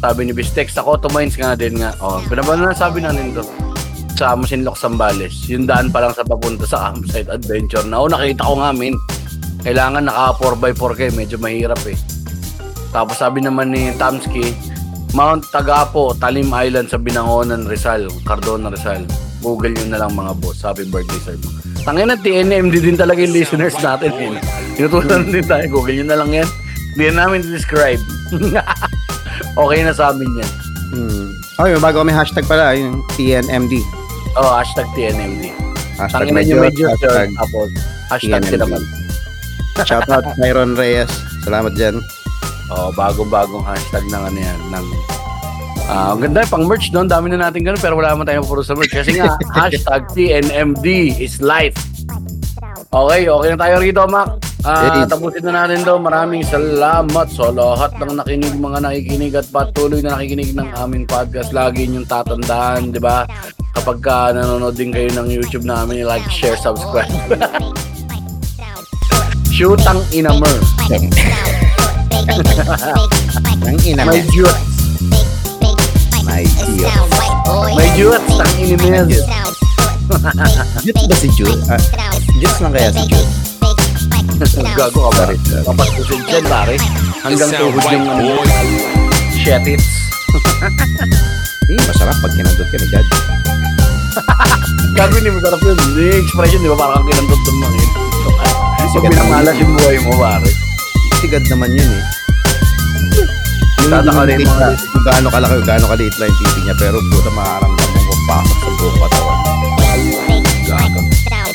Sabi ni Bistek, sa Coto Mines nga din nga. Oh, pinabano na sabi natin to. Sa Masinloc, Sambales. Yung daan pa lang sa papunta sa campsite adventure na. Oh, nakita ko nga, min. Kailangan naka 4x4 kayo. Medyo mahirap eh. Tapos sabi naman ni Tamski, Mount Tagapo, Talim Island sa Binangonan, Rizal. Cardona, Rizal. Google yun na lang mga boss. Happy birthday, sir. Tangin na TNMD din talaga yung listeners natin. Eh. Tinutulan din tayo. Google yun na lang yan. Hindi na namin describe. okay na sa amin yan. Hmm. Okay, may bago kami hashtag pala, yung TNMD. Oh, hashtag TNMD. Hashtag Tangin na medyo, yung medyo, hashtag hashtag TNMD. din naman. Shoutout Myron Reyes. Salamat dyan. Oh, bagong-bagong hashtag ng ano yan. Ng, Ah, ang ganda pang merch doon, dami na natin ganun pero wala naman tayong puro sa merch kasi nga hashtag TNMD is life. Okay, okay na tayo rito, Mac. Yes. tapusin na natin daw. Maraming salamat sa lahat ng nakinig, mga nakikinig at patuloy na nakikinig ng aming podcast. Lagi niyong tatandaan, di ba? Kapag ka nanonood din kayo ng YouTube namin, like, share, subscribe. Shoot ang inamer. Ang ina May mo. juice. My dear. May juice ang inimes. Jut ba si Jut? Ah, Jut lang kaya si Jut? Gago ka ba rin? Kapagpusin dyan, pare. It Hanggang sound tuhod right, yung ano. boys. Shit it's. Eh, masarap pag kinandot ka ni Dad. Gago hindi masarap yun. Hindi expression, di ba? Parang kang kinandot ng mga yun. Pag Sigat minamalas yung buhay mo, pare. Sigad naman yun eh. Tataka rin yung, mga- kung gaano kalaki, kung gaano kaliit lang yung titi niya, pero puta makaramdam mo pasok sa buong katawan. Gago.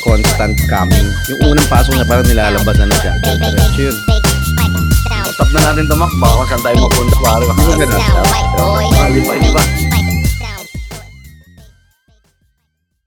Constant coming. Yung unang pasok niya, parang nilalabas na na siya. Diretso yun. Stop na natin tumak. Baka kung saan tayo mapunta, pare. Mo ganun. Ah, di ba, di ba?